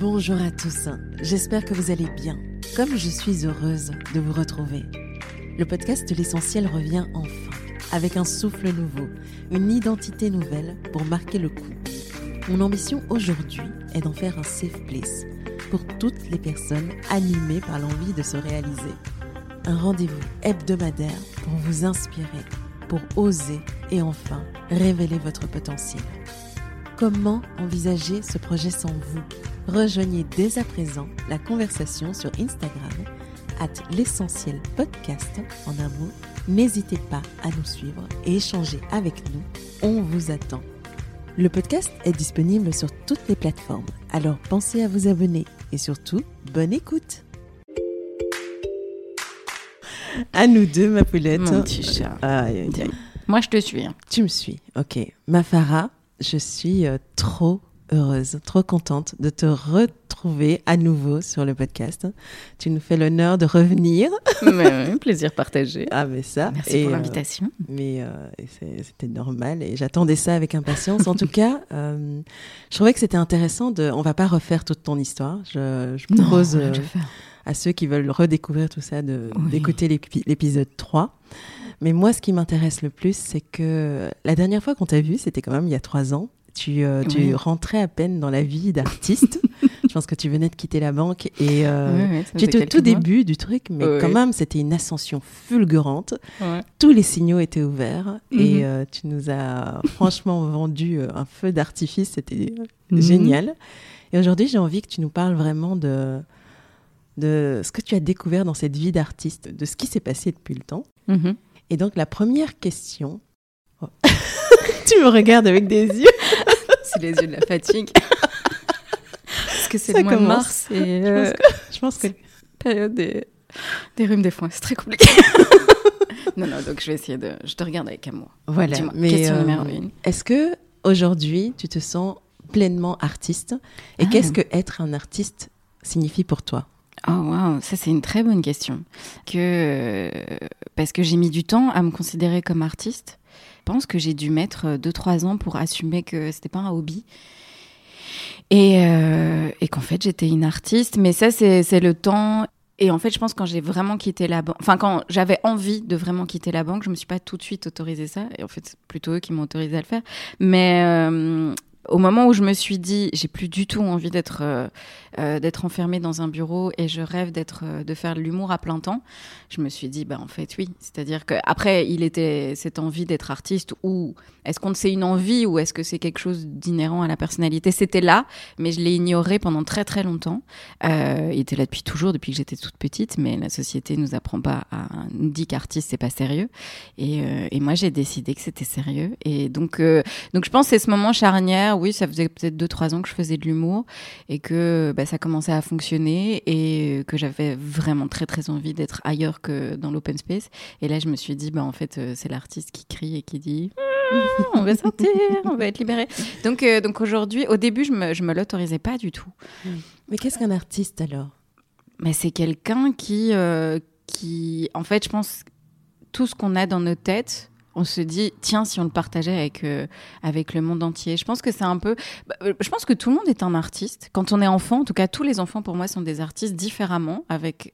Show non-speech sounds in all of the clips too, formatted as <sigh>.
Bonjour à tous, j'espère que vous allez bien. Comme je suis heureuse de vous retrouver. Le podcast l'essentiel revient enfin, avec un souffle nouveau, une identité nouvelle pour marquer le coup. Mon ambition aujourd'hui est d'en faire un safe place pour toutes les personnes animées par l'envie de se réaliser. Un rendez-vous hebdomadaire pour vous inspirer, pour oser et enfin révéler votre potentiel. Comment envisager ce projet sans vous? Rejoignez dès à présent la conversation sur Instagram at l'essentiel podcast en un mot. N'hésitez pas à nous suivre et échanger avec nous. On vous attend. Le podcast est disponible sur toutes les plateformes, alors pensez à vous abonner et surtout, bonne écoute. À nous deux, ma poulette. Mon petit chat. Aïe, aïe, aïe. Moi, je te suis. hein. Tu me suis, ok. Ma Farah, je suis euh, trop heureuse, trop contente de te retrouver à nouveau sur le podcast. Tu nous fais l'honneur de revenir. <laughs> Mais oui, plaisir partagé. Ah, mais ça. Merci et, pour euh, l'invitation. mais euh, c'était normal et j'attendais ça avec impatience. En tout <laughs> cas, euh, je trouvais que c'était intéressant de. On va pas refaire toute ton histoire. Je, propose à ceux qui veulent redécouvrir tout ça Oui. d'écouter l'épi- l'épisode 3. Mais moi, ce qui m'intéresse le plus, c'est que la dernière fois qu'on t'a vu, c'était quand même il y a trois ans. Tu, euh, tu Oui. rentrais à peine dans la vie d'artiste. <laughs> je pense que tu venais de quitter la banque et euh, Oui, oui, ça tu étais au tout mois. début du truc, mais quand même, c'était une ascension fulgurante. Tous les signaux étaient ouverts Mhm. et euh, tu nous as franchement <laughs> vendu un feu d'artifice. C'était Mhm. génial. Et aujourd'hui, j'ai envie que tu nous parles vraiment de, de ce que tu as découvert dans cette vie d'artiste, de ce qui s'est passé depuis le temps. Mhm. Et donc, la première question. Oh. <laughs> tu me regardes avec des yeux. <laughs> C'est les yeux de la fatigue. Parce que c'est le mois de mars et euh, Je pense que. période des, des rhumes des foins. C'est très compliqué. <laughs> non, non, donc je vais essayer de. Je te regarde avec amour. Voilà. Mais question euh, numéro une. est-ce que aujourd'hui, tu te sens pleinement artiste? Et Ah. qu'est-ce que être un artiste signifie pour toi? Oh waouh, ça c'est une très bonne question. Que euh, parce que j'ai mis du temps à me considérer comme artiste. Je pense que j'ai dû mettre 2-3 ans pour assumer que c'était pas un hobby. Et, euh, et qu'en fait j'étais une artiste. Mais ça c'est le temps. Et en fait, je pense quand j'ai vraiment quitté la banque, enfin quand j'avais envie de vraiment quitter la banque, je me suis pas tout de suite autorisé ça. Et en fait, c'est plutôt eux qui m'ont autorisé à le faire. Mais euh, au moment où je me suis dit, j'ai plus du tout envie d'être euh, euh, enfermée dans un bureau et je rêve d'être euh, de faire de l'humour à plein temps, je me suis dit bah en fait oui, c'est-à-dire que après il était cette envie d'être artiste ou est-ce qu'on c'est une envie ou est-ce que c'est quelque chose d'inhérent à la personnalité? C'était là, mais je l'ai ignoré pendant très très longtemps. Il était là depuis toujours, depuis que j'étais toute petite, mais la société nous apprend pas à nous dit qu'artiste c'est pas sérieux et, et moi j'ai décidé que c'était sérieux et donc donc je pense que c'est ce moment charnière. Oui, ça faisait peut-être deux trois ans que je faisais de l'humour et que bah, ça commençait à fonctionner et que j'avais vraiment très très envie d'être ailleurs que dans l'open space. Et là, je me suis dit, bah en fait, euh, c'est l'artiste qui crie et qui dit. Ah, on va sortir, on va être libéré. Donc, euh, donc aujourd'hui, au début, je me, je me l'autorisais pas du tout. Mais qu'est-ce qu'un artiste alors? Mais c'est quelqu'un qui, euh, qui, en fait, je pense, tout ce qu'on a dans nos têtes, on se dit, tiens, si on le partageait avec, euh, avec le monde entier. Je pense que c'est un peu. bah, euh, Je pense que tout le monde est un artiste. Quand on est enfant, en tout cas, tous les enfants, pour moi, sont des artistes différemment, avec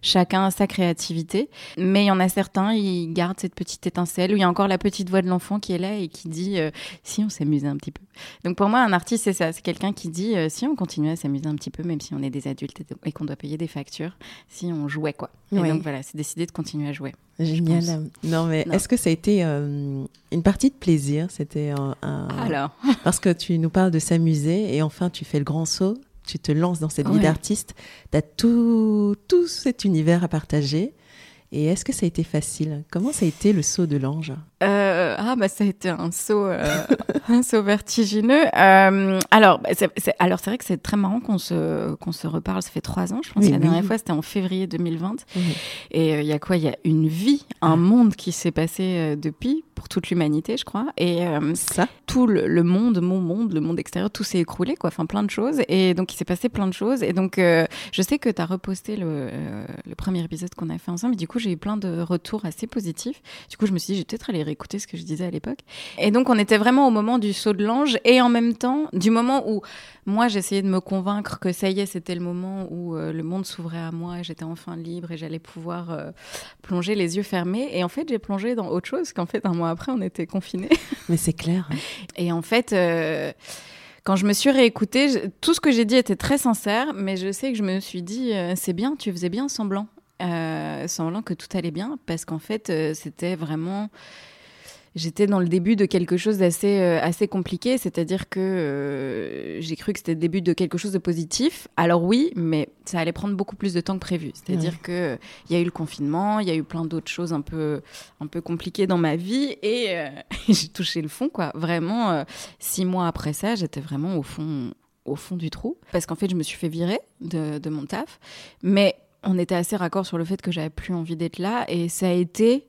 chacun sa créativité. Mais il y en a certains, ils gardent cette petite étincelle, où il y a encore la petite voix de l'enfant qui est là et qui dit, euh, si on s'amusait un petit peu. Donc pour moi, un artiste, c'est ça. C'est quelqu'un qui dit, euh, si on continuait à s'amuser un petit peu, même si on est des adultes et- et qu'on doit payer des factures, si on jouait, quoi. Et Oui. donc voilà, c'est décidé de continuer à jouer. Génial. Non, mais est-ce que ça a été euh, une partie de plaisir? C'était un, un- Alors. <laughs> Parce que tu nous parles de s'amuser et enfin tu fais le grand saut, tu te lances dans cette vie d'artiste, tu as tout, tout cet univers à partager. Et est-ce que ça a été facile? Comment ça a été le saut de l'ange? Euh, ah bah ça a été un saut, euh, <laughs> un saut vertigineux. Euh, alors, bah, c'est, alors c'est vrai que c'est très marrant qu'on se qu'on se reparle. Ça fait trois ans, je pense. Oui, la oui. dernière fois, c'était en février 2020. Oui. Et il y a quoi? Il y a une vie, un monde qui s'est passé depuis pour toute l'humanité, je crois. Et Ça? tout le, le monde, mon monde, le monde extérieur, tout s'est écroulé, quoi. Enfin, plein de choses. Et donc, il s'est passé plein de choses. Et donc, je sais que tu as reposté le, le premier épisode qu'on a fait ensemble. Et du coup, j'ai eu plein de retours assez positifs. Du coup, je me suis dit, je vais peut-être aller réécouter ce que je disais à l'époque. Et donc, on était vraiment au moment du saut de l'ange et en même temps, du moment où moi, j'essayais de me convaincre que ça y est, c'était le moment où euh, le monde s'ouvrait à moi, j'étais enfin libre et j'allais pouvoir euh, plonger les yeux fermés. Et en fait, j'ai plongé dans autre chose qu'en fait, un mois après, on était confinés. <laughs> Mais c'est clair. Et en fait, euh, quand je me suis réécoutée, tout ce que j'ai dit était très sincère, mais je sais que je me suis dit, euh, c'est bien, tu faisais bien semblant. Euh, semblant que tout allait bien, parce qu'en fait, euh, c'était vraiment j'étais dans le début de quelque chose d'assez euh, assez compliqué, c'est-à-dire que euh, j'ai cru que c'était le début de quelque chose de positif. Alors oui, mais ça allait prendre beaucoup plus de temps que prévu. C'est-à-dire Ouais. que il y a eu le confinement, il y a eu plein d'autres choses un peu un peu compliquées dans ma vie et <laughs> j'ai touché le fond quoi. Vraiment six mois après ça, j'étais vraiment au fond au fond du trou parce qu'en fait, je me suis fait virer de, de mon taf, mais on était assez raccord sur le fait que j'avais plus envie d'être là et ça a été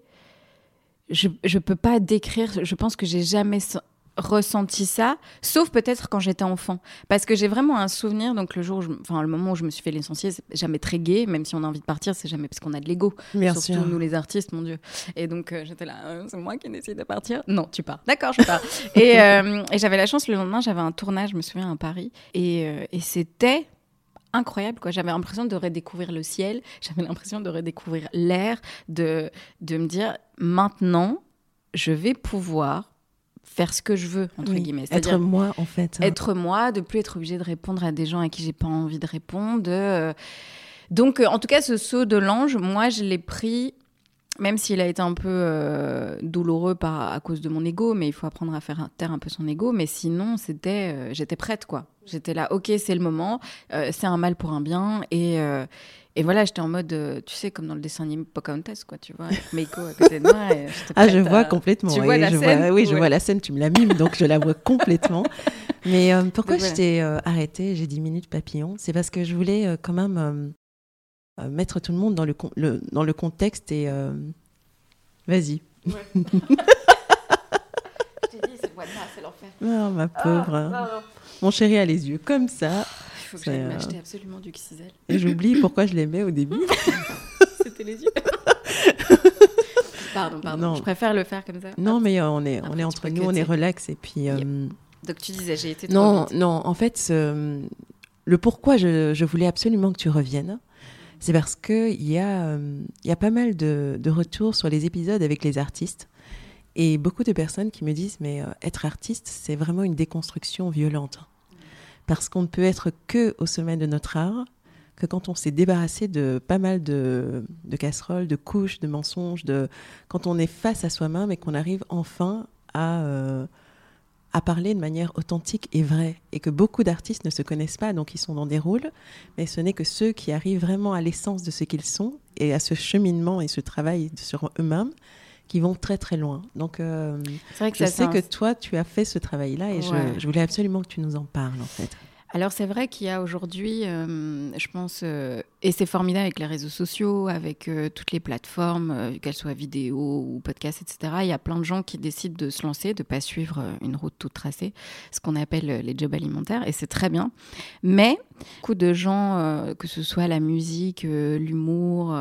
je je peux pas décrire. Je pense que j'ai jamais ressenti ça, sauf peut-être quand j'étais enfant, parce que j'ai vraiment un souvenir. Donc le jour, où je enfin le moment où je me suis fait licencier, c'est jamais très gai, même si on a envie de partir, c'est jamais parce qu'on a de l'ego. Surtout sûr. nous les artistes, mon dieu. Et donc euh, j'étais là, euh, c'est moi qui décide de partir? Non, tu pars. D'accord, je pars. et euh, et j'avais la chance le lendemain, j'avais un tournage, je me souviens à Paris, et, et c'était incroyable quoi j'avais l'impression de redécouvrir le ciel <laughs> j'avais l'impression de redécouvrir l'air de de me dire maintenant je vais pouvoir faire ce que je veux entre Oui, guillemets Être moi, en fait. hein. être moi, de plus être obligée de répondre à des gens à qui j'ai pas envie de répondre. euh, Donc, euh, en tout cas, ce saut de l'ange, moi, je l'ai pris, même s'il a été un peu euh, douloureux par, à cause de mon ego, mais il faut apprendre à faire taire un peu son ego. Mais sinon, c'était, euh, j'étais prête, quoi. J'étais là, ok, c'est le moment, euh, c'est un mal pour un bien, et. euh, et voilà, j'étais en mode, euh, tu sais, comme dans le dessin animé Pocahontas, quoi, tu vois, avec Meiko à côté de moi. et Ah, je vois à- complètement. Tu oui, vois la je scène vois, Oui, je Ouais. vois la scène, tu me la mimes, donc je la vois complètement. <laughs> Mais pourquoi Donc, je t'ai euh, arrêté, j'ai 10 minutes papillon? C'est parce que je voulais quand même mettre tout le monde dans le, con- le- dans le contexte et. Vas-y. <laughs> <laughs> Je t'ai dit, c'est le c'est l'enfer. Oh, ma pauvre. hein. Ah, Mon chéri a les yeux comme ça. Il faut que j'aille euh, m'acheter absolument du Xisel. Et j'oublie <laughs> pourquoi je l'aimais au début. <laughs> C'était les yeux. <laughs> pardon, pardon. Non. Je préfère le faire comme ça. Non, mais euh, on est, Après, on est entre nous, on est relax. Et puis. euh, Donc tu disais, j'ai été trop Non, vite. non, en fait, le pourquoi je, je voulais absolument que tu reviennes, c'est parce qu'il y, a, il y a pas mal de, de retours sur les épisodes avec les artistes. Et beaucoup de personnes qui me disent, mais euh, être artiste, c'est vraiment une déconstruction violente. Parce qu'on ne peut être que au sommet de notre art que quand on s'est débarrassé de pas mal de, de casseroles, de couches, de mensonges, de, quand on est face à soi-même et qu'on arrive enfin à, euh, à parler de manière authentique et vraie. Et que beaucoup d'artistes ne se connaissent pas, donc ils sont dans des rôles, mais ce n'est que ceux qui arrivent vraiment à l'essence de ce qu'ils sont et à ce cheminement et ce travail sur eux-mêmes qui vont très très loin. Donc euh, C'est vrai que je ça, sais que toi, tu as fait ce travail-là et je, voulais absolument que tu nous en parles en fait. Alors c'est vrai qu'il y a aujourd'hui, euh, je pense, euh, et c'est formidable avec les réseaux sociaux, avec euh, toutes les plateformes, qu'elles soient vidéo ou podcast, etc. Il y a plein de gens qui décident de se lancer, de pas suivre une route toute tracée, ce qu'on appelle les jobs alimentaires, et c'est très bien. Mais beaucoup de gens, que ce soit la musique, l'humour,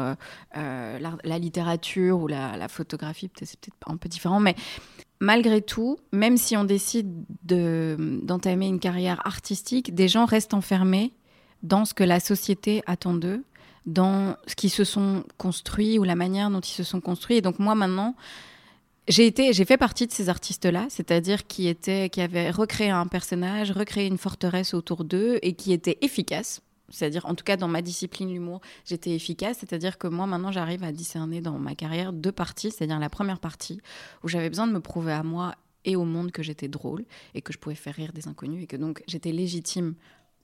la littérature ou la, la photographie, peut-être c'est peut-être un peu différent, mais malgré tout, même si on décide de- d'entamer une carrière artistique, des gens restent enfermés dans ce que la société attend d'eux, dans ce qu'ils se sont construits ou la manière dont ils se sont construits. Et donc moi maintenant, j'ai été, j'ai fait partie de ces artistes-là, c'est-à-dire qui étaient, qui avaient recréé un personnage, recréé une forteresse autour d'eux et qui étaient efficaces. C'est-à-dire, en tout cas, dans ma discipline, l'humour, j'étais efficace. C'est-à-dire que moi, maintenant, j'arrive à discerner dans ma carrière deux parties. C'est-à-dire la première partie où j'avais besoin de me prouver à moi et au monde que j'étais drôle et que je pouvais faire rire des inconnus et que donc j'étais légitime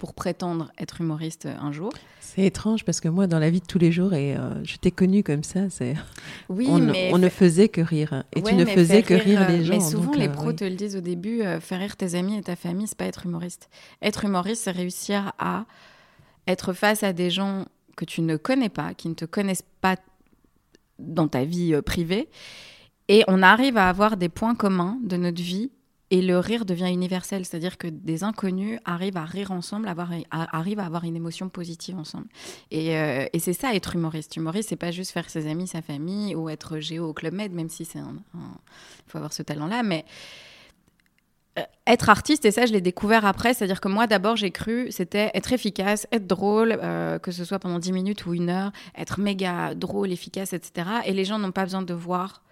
pour prétendre être humoriste un jour. C'est étrange parce que moi, dans la vie de tous les jours, et euh, je t'ai connue comme ça, c'est <laughs> Oui, on, mais on ne faisait que rire. Et Ouais, tu ne faisais que rire euh, les gens. Mais souvent, donc, les euh, pros oui. te le disent au début, euh, faire rire tes amis et ta famille, c'est pas être humoriste. Être humoriste, c'est réussir à être face à des gens que tu ne connais pas, qui ne te connaissent pas dans ta vie euh, privée. Et on arrive à avoir des points communs de notre vie et le rire devient universel, c'est-à-dire que des inconnus arrivent à rire ensemble, avoir, arrivent à avoir une émotion positive ensemble. Et, euh, et c'est ça être humoriste. Humoriste, c'est pas juste faire ses amis, sa famille ou être géo au Club Med, même si c'est un, il faut avoir ce talent-là, mais être artiste, et ça je l'ai découvert après, c'est-à-dire que moi d'abord j'ai cru c'était être efficace, être drôle, euh, que ce soit pendant 10 minutes ou une heure, être méga drôle, efficace, etc. Et les gens n'ont pas besoin de voir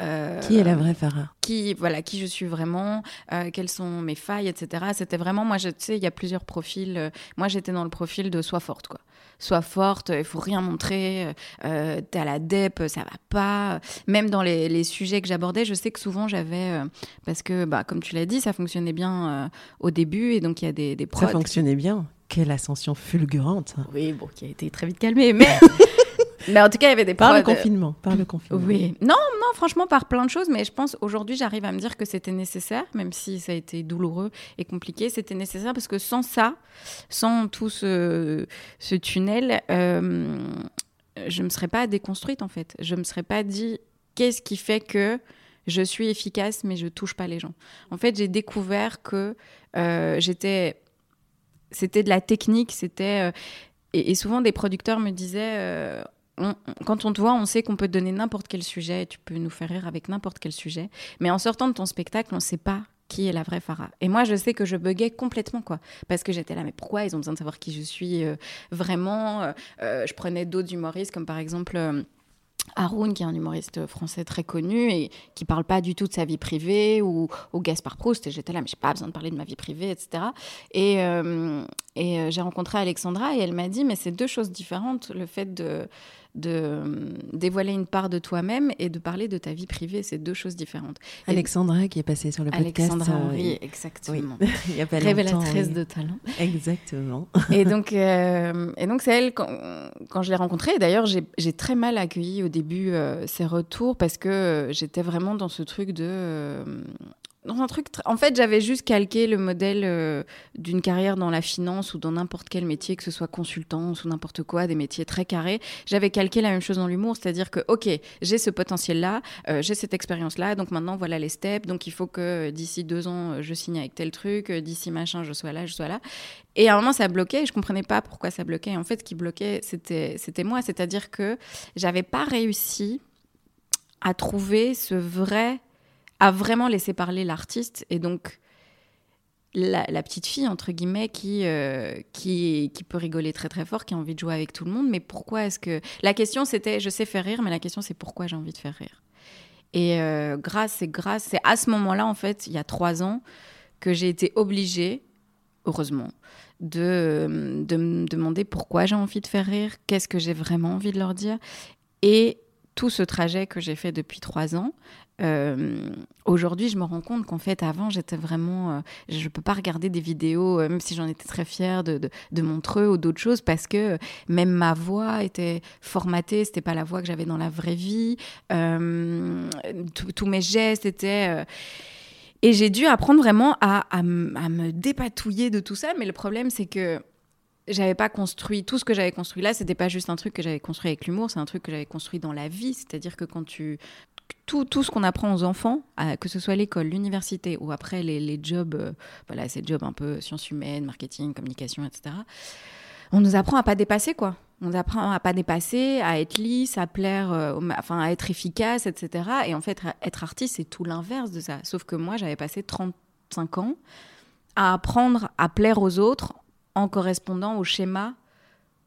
euh, qui est la vraie Farah? Qui voilà, qui je suis vraiment, euh, quelles sont mes failles, etc. C'était vraiment moi, je, tu sais, il y a plusieurs profils. Euh, moi, j'étais dans le profil de sois forte, quoi. Sois forte, il faut rien montrer. T'es à la dep, ça va pas. Même dans les, les sujets que j'abordais, je sais que souvent j'avais parce que bah comme tu l'as dit, ça fonctionnait bien au début et donc il y a des, des Ça fonctionnait bien. Quelle ascension fulgurante. Oui, bon, qui a été très vite calmée, mais <laughs> Mais en tout cas, il y avait des Par le confinement. Par le confinement. Oui. Non, non, franchement, par plein de choses. Mais je pense aujourd'hui, j'arrive à me dire que c'était nécessaire, même si ça a été douloureux et compliqué. C'était nécessaire parce que sans ça, sans tout ce, ce tunnel, euh, je ne me serais pas déconstruite en fait. Je ne me serais pas dit qu'est-ce qui fait que je suis efficace, mais je touche pas les gens. En fait, j'ai découvert que euh, j'étais c'était de la technique, c'était euh, et, souvent des producteurs me disaient quand on te voit, on sait qu'on peut te donner n'importe quel sujet, tu peux nous faire rire avec n'importe quel sujet. Mais en sortant de ton spectacle, on ne sait pas qui est la vraie Farah. Et moi, je sais que je buguais complètement, quoi. Parce que j'étais là, mais pourquoi ils ont besoin de savoir qui je suis euh, vraiment euh, euh, Je prenais d'autres humoristes, comme par exemple. Haroun, qui est un humoriste français très connu et qui parle pas du tout de sa vie privée, ou, ou Gaspard Proust, et j'étais là, mais j'ai pas besoin de parler de ma vie privée, etc. Et, et j'ai rencontré Alexandra et elle m'a dit, mais c'est deux choses différentes, le fait de, de euh, dévoiler une part de toi-même et de parler de ta vie privée. C'est deux choses différentes. Alexandra qui est passée sur le podcast. Alexandra euh, oui, exactement. <laughs> Révélatrice de talent. Exactement. <laughs> Et donc, euh, et donc c'est elle, quand, quand je l'ai rencontrée, d'ailleurs, j'ai très mal accueilli au début ses retours parce que j'étais vraiment dans ce truc de dans un truc. En fait, j'avais juste calqué le modèle euh, d'une carrière dans la finance ou dans n'importe quel métier, que ce soit consultant ou n'importe quoi, des métiers très carrés. J'avais calqué la même chose dans l'humour, c'est-à-dire que, ok, j'ai ce potentiel-là, euh, j'ai cette expérience-là, donc maintenant voilà les steps. Donc il faut que d'ici deux ans, je signe avec tel truc, d'ici machin, je sois là, je sois là. Et à un moment, ça bloquait. Je comprenais pas pourquoi ça bloquait. En fait, ce qui bloquait, c'était moi, c'est-à-dire que j'avais pas réussi à trouver ce vrai a vraiment laissé parler l'artiste et donc la, petite fille entre guillemets qui, euh, qui qui peut rigoler très très fort, qui a envie de jouer avec tout le monde. Mais pourquoi est-ce que la question c'était je sais faire rire, mais la question c'est pourquoi j'ai envie de faire rire? Et euh, grâce c'est grâce c'est à ce moment-là en fait il y a trois ans que j'ai été obligée heureusement de, de me demander pourquoi j'ai envie de faire rire, qu'est-ce que j'ai vraiment envie de leur dire et tout ce trajet que j'ai fait depuis trois ans, euh, aujourd'hui, je me rends compte qu'en fait, avant, j'étais vraiment. Euh, je ne peux pas regarder des vidéos, euh, même si j'en étais très fière de, de, Montreux ou d'autres choses, parce que même ma voix était formatée. C'était pas la voix que j'avais dans la vraie vie. Tous mes gestes étaient. et j'ai dû apprendre vraiment à, à, me dépatouiller de tout ça. Mais le problème, c'est que j'avais pas construit tout ce que j'avais construit là c'était pas juste un truc que j'avais construit avec l'humour c'est un truc que j'avais construit dans la vie c'est-à-dire que quand tu tout, tout ce qu'on apprend aux enfants, que ce soit l'école, l'université ou après les, les jobs, euh, voilà, ces jobs un peu sciences humaines, marketing, communication, etc. On nous apprend à pas dépasser quoi. On nous apprend à pas dépasser, à être lisse, à plaire, euh, enfin à être efficace, etc. Et en fait, être artiste, c'est tout l'inverse de ça. Sauf que moi, j'avais passé 35 ans à apprendre à plaire aux autres en correspondant au schéma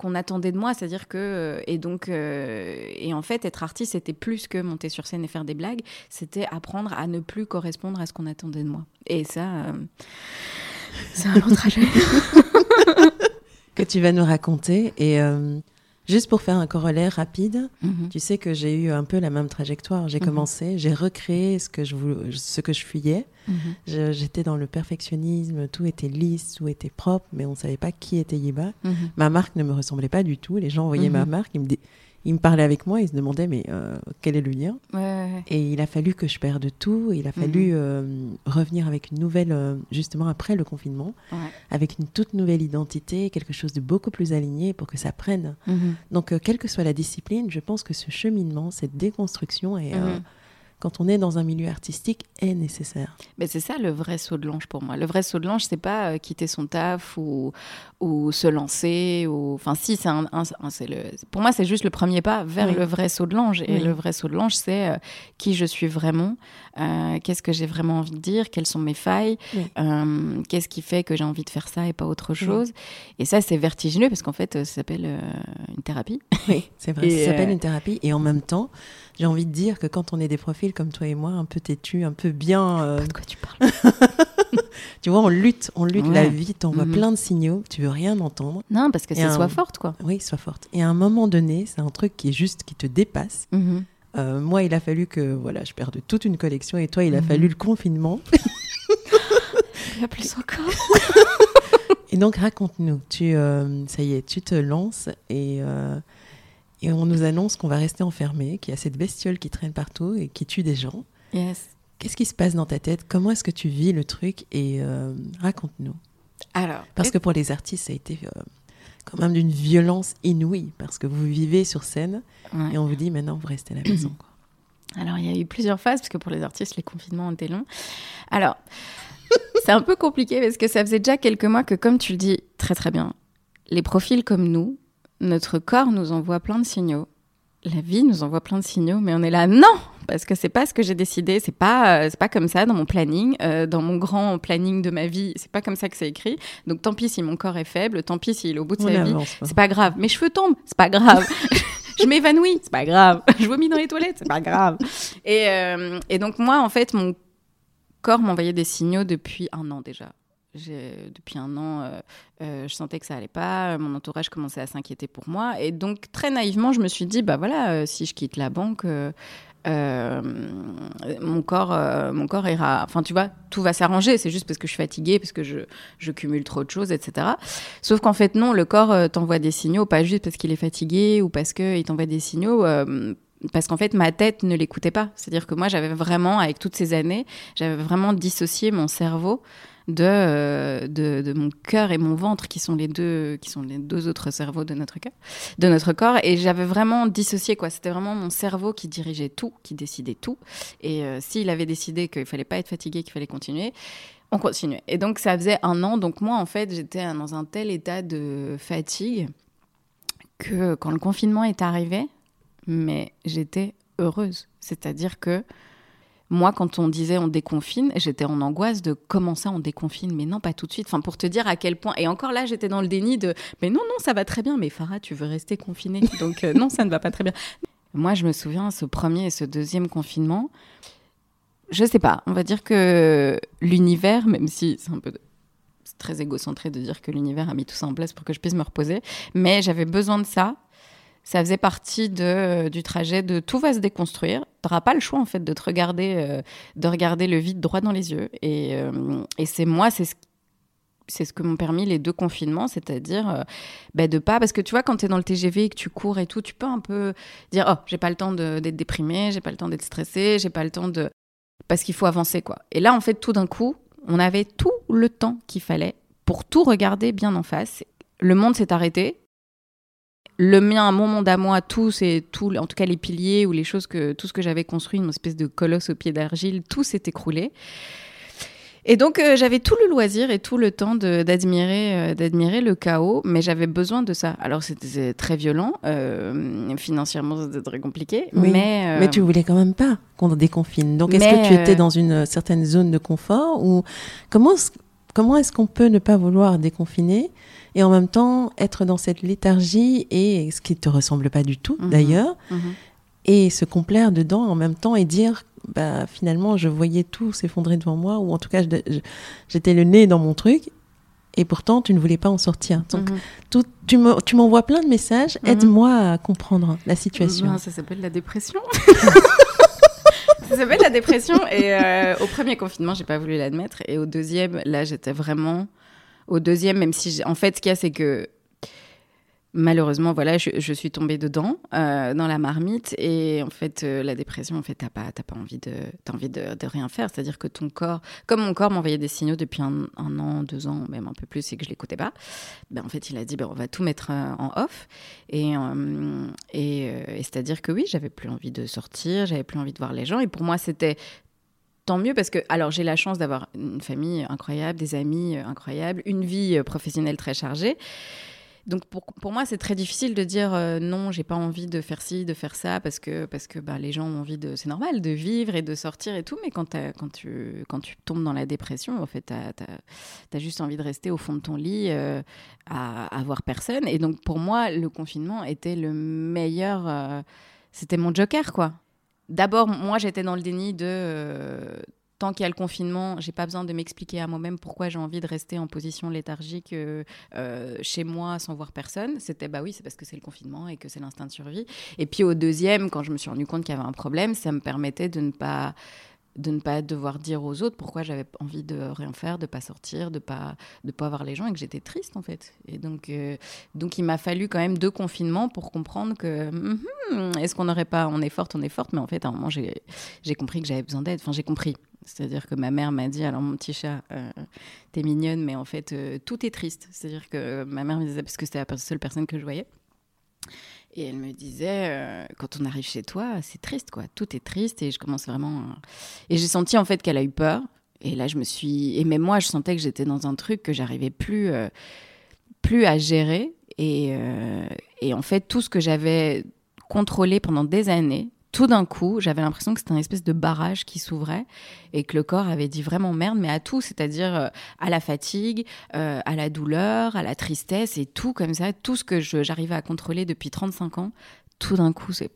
qu'on attendait de moi, c'est-à-dire que euh, et donc euh, et en fait être artiste c'était plus que monter sur scène et faire des blagues, c'était apprendre à ne plus correspondre à ce qu'on attendait de moi. Et ça, euh, c'est un long trajet <laughs> que tu vas nous raconter et Juste pour faire un corollaire rapide, mhm. tu sais que j'ai eu un peu la même trajectoire. J'ai mhm. commencé, j'ai recréé ce que je, ce que je fuyais. Mhm. J'étais dans le perfectionnisme, tout était lisse, tout était propre, mais on ne savait pas qui était Yiba. Ma marque ne me ressemblait pas du tout. Les gens voyaient ma marque, ils me, il me parlait avec moi, il se demandait mais euh, quel est le lien? Et il a fallu que je perde tout, il a fallu mhm. euh, revenir avec une nouvelle, euh, justement après le confinement, avec une toute nouvelle identité, quelque chose de beaucoup plus aligné pour que ça prenne. Mhm. Donc quelle que soit la discipline, je pense que ce cheminement, cette déconstruction est... Mhm quand on est dans un milieu artistique, est nécessaire. Mais c'est ça le vrai saut de l'ange pour moi. Le vrai saut de l'ange, c'est pas euh, quitter son taf ou, ou se lancer. Ou... Enfin, si, c'est un, c'est le... pour moi, c'est juste le premier pas vers le vrai saut de l'ange. Et le vrai saut de l'ange, c'est euh, qui je suis vraiment, euh, qu'est-ce que j'ai vraiment envie de dire, quelles sont mes failles, qu'est-ce qui fait que j'ai envie de faire ça et pas autre chose? Et ça, c'est vertigineux parce qu'en fait, ça s'appelle une thérapie. <laughs> Oui, c'est vrai, ça s'appelle une thérapie. Et en même temps, j'ai envie de dire que quand on est des profils comme toi et moi, un peu têtus, un peu bien. Euh, de quoi tu parles <laughs> Tu vois, on lutte, on lutte la vie, on voit mhm. plein de signaux, tu veux rien entendre. Non, parce que c'est soit forte, quoi. Oui, soit forte. Et à un moment donné, c'est un truc qui est juste, qui te dépasse. Mhm. Euh, moi, il a fallu que voilà, je perde toute une collection et toi, il a mhm. fallu le confinement. <laughs> il y a plus encore. et donc, raconte-nous. Tu, euh, ça y est, tu te lances et et on nous annonce qu'on va rester enfermé, qu'il y a cette bestiole qui traîne partout et qui tue des gens. Yes. Qu'est-ce qui se passe dans ta tête? Comment est-ce que tu vis le truc? Et euh, raconte-nous. Alors, parce que pour les artistes, ça a été euh, quand même d'une violence inouïe, parce que vous vivez sur scène et on vous dit maintenant vous restez à la maison. <clears throat> Alors, il y a eu plusieurs phases, parce que pour les artistes, les confinements ont été longs. Alors, <laughs> c'est un peu compliqué parce que ça faisait déjà quelques mois que, comme tu le dis très très bien, les profils comme nous, notre corps nous envoie plein de signaux. La vie nous envoie plein de signaux, mais on est là, non, parce que c'est pas ce que j'ai décidé, c'est pas, euh, c'est pas comme ça dans mon planning, euh, dans mon grand planning de ma vie, c'est pas comme ça que c'est écrit. Donc tant pis si mon corps est faible, tant pis s'il est au bout de sa vie, c'est pas grave. Mes cheveux tombent, c'est pas grave. <laughs> je m'évanouis, c'est pas grave. je vomis dans les toilettes, c'est pas grave. Et, euh, et donc moi, en fait, mon corps m'envoyait des signaux depuis un an déjà depuis un an, euh, euh, je sentais que ça allait pas. Mon entourage commençait à s'inquiéter pour moi. Et donc, très naïvement, je me suis dit, bah voilà, euh, si je quitte la banque, mon, corps, mon corps ira. Enfin, tu vois, tout va s'arranger. C'est juste parce que je suis fatiguée, parce que je, je cumule trop de choses, etc. Sauf qu'en fait, non, le corps t'envoie des signaux, pas juste parce qu'il est fatigué ou parce qu'il t'envoie des signaux parce qu'en fait, ma tête ne l'écoutait pas. C'est-à-dire que moi, j'avais vraiment, avec toutes ces années, j'avais vraiment dissocié mon cerveau euh, de, de, mon cœur et mon ventre, qui sont les deux, qui sont les deux autres cerveaux de notre de notre corps. Et j'avais vraiment dissocié, quoi. C'était vraiment mon cerveau qui dirigeait tout, qui décidait tout. Et euh, s'il avait décidé qu'il fallait pas être fatigué, qu'il fallait continuer, on continuait. Et donc, ça faisait un an. Donc, moi, en fait, j'étais dans un tel état de fatigue que quand le confinement est arrivé, mais j'étais heureuse. C'est-à-dire que moi, quand on disait on déconfine, j'étais en angoisse de comment ça on déconfine, mais non, pas tout de suite. Enfin, pour te dire à quel point. Et encore là, j'étais dans le déni de mais non, non, ça va très bien. Mais Farah, tu veux rester confinée. <laughs> Donc, euh, non, ça ne va pas très bien. Moi, je me souviens, ce premier et ce deuxième confinement, je sais pas, on va dire que l'univers, même si c'est un peu très égocentré de dire que l'univers a mis tout ça en place pour que je puisse me reposer, mais j'avais besoin de ça ça faisait partie de, du trajet de tout va se déconstruire. Tu n'auras pas le choix en fait de te regarder, euh, de regarder le vide droit dans les yeux. Et, euh, et c'est moi, c'est ce c'est ce que m'ont permis les deux confinements, c'est-à-dire euh, bah, de pas parce que tu vois quand tu es dans le TGV et que tu cours et tout, tu peux un peu dire oh j'ai pas le temps d'être déprimé, j'ai pas le temps d'être stressé, j'ai pas le temps de parce qu'il faut avancer quoi. Et là en fait tout d'un coup on avait tout le temps qu'il fallait pour tout regarder bien en face. Le monde s'est arrêté, le mien, mon monde à moi, tout, c'est tout, en tout cas les piliers ou les choses que tout ce que j'avais construit, une espèce de colosse au pied d'argile, tout s'est écroulé. Et donc euh, j'avais tout le loisir et tout le temps d'admirer euh, d'admirer le chaos, mais j'avais besoin de ça. Alors c'était très violent, euh, financièrement c'était très compliqué, mais mais tu voulais quand même pas qu'on déconfine. Donc est-ce que tu étais dans une certaine zone de confort ou comment comment est-ce qu'on peut ne pas vouloir déconfiner et en même temps être dans cette léthargie et ce qui te ressemble pas du tout mhm. d'ailleurs mhm. et se complaire dedans en même temps et dire bah finalement je voyais tout s'effondrer devant moi ou en tout cas j'étais le nez dans mon truc et pourtant tu ne voulais pas en sortir donc mhm. tout, tu m'envoies plein de messages aide-moi à comprendre la situation ça s'appelle la dépression <laughs> ça s'appelle la dépression. Et euh, au premier confinement j'ai pas voulu l'admettre. Et au deuxième là j'étais vraiment au deuxième, même si, en fait, ce qu'il y a, c'est que malheureusement, voilà, je, suis tombée dedans, euh, dans la marmite. Et en fait, euh, la dépression, en fait, t'as pas, pas envie de, envie de, rien faire. C'est-à-dire que ton corps, comme mon corps m'envoyait des signaux depuis un, an, deux ans, même un peu plus, et que je l'écoutais pas, ben, en fait, il a dit, ben, on va tout mettre euh, en off. Et, et, et c'est-à-dire que oui, j'avais plus envie de sortir, j'avais plus envie de voir les gens. Et pour moi, c'était tant mieux parce que, alors, j'ai la chance d'avoir une famille incroyable, des amis incroyables, une vie professionnelle très chargée. Donc pour, pour moi, c'est très difficile de dire euh, non, j'ai pas envie de faire ci, de faire ça, parce que, parce que bah, les gens ont envie de. C'est normal de vivre et de sortir et tout, mais quand, quand, tu, quand tu tombes dans la dépression, en fait, tu as, juste envie de rester au fond de ton lit euh, à, voir personne. Et donc pour moi, le confinement était le meilleur. Euh, c'était mon joker, quoi. D'abord, moi, j'étais dans le déni de tant qu'il y a le confinement, j'ai pas besoin de m'expliquer à moi-même pourquoi j'ai envie de rester en position léthargique euh, euh, chez moi sans voir personne. C'était bah oui, c'est parce que c'est le confinement et que c'est l'instinct de survie. Et puis au deuxième, quand je me suis rendu compte qu'il y avait un problème, ça me permettait de ne pas de ne pas devoir dire aux autres pourquoi j'avais envie de rien faire, de pas sortir, de pas de pas voir les gens et que j'étais triste en fait. Et donc euh, donc il m'a fallu quand même deux confinements pour comprendre que mm-hmm, est-ce qu'on n'aurait pas on est forte, on est forte, mais en fait à un moment j'ai j'ai compris que j'avais besoin d'aide. Enfin j'ai compris. C'est-à-dire que ma mère m'a dit, alors mon petit chat, euh, t'es mignonne, mais en fait, euh, tout est triste. C'est-à-dire que ma mère me disait, parce que c'était la seule personne que je voyais. Et elle me disait, euh, quand on arrive chez toi, c'est triste, quoi. Tout est triste. Et je commence vraiment. Et j'ai senti, en fait, qu'elle a eu peur. Et là, je me suis. Et même moi, je sentais que j'étais dans un truc que j'arrivais plus, plus à gérer. Et, et en fait, tout ce que j'avais contrôlé pendant des années, tout d'un coup, j'avais l'impression que c'était un espèce de barrage qui s'ouvrait et que le corps avait dit vraiment merde, mais à tout, c'est-à-dire euh, à la fatigue, euh, à la douleur, à la tristesse et tout comme ça, tout ce que j'arrivais à contrôler depuis 35 ans, tout d'un coup, c'est.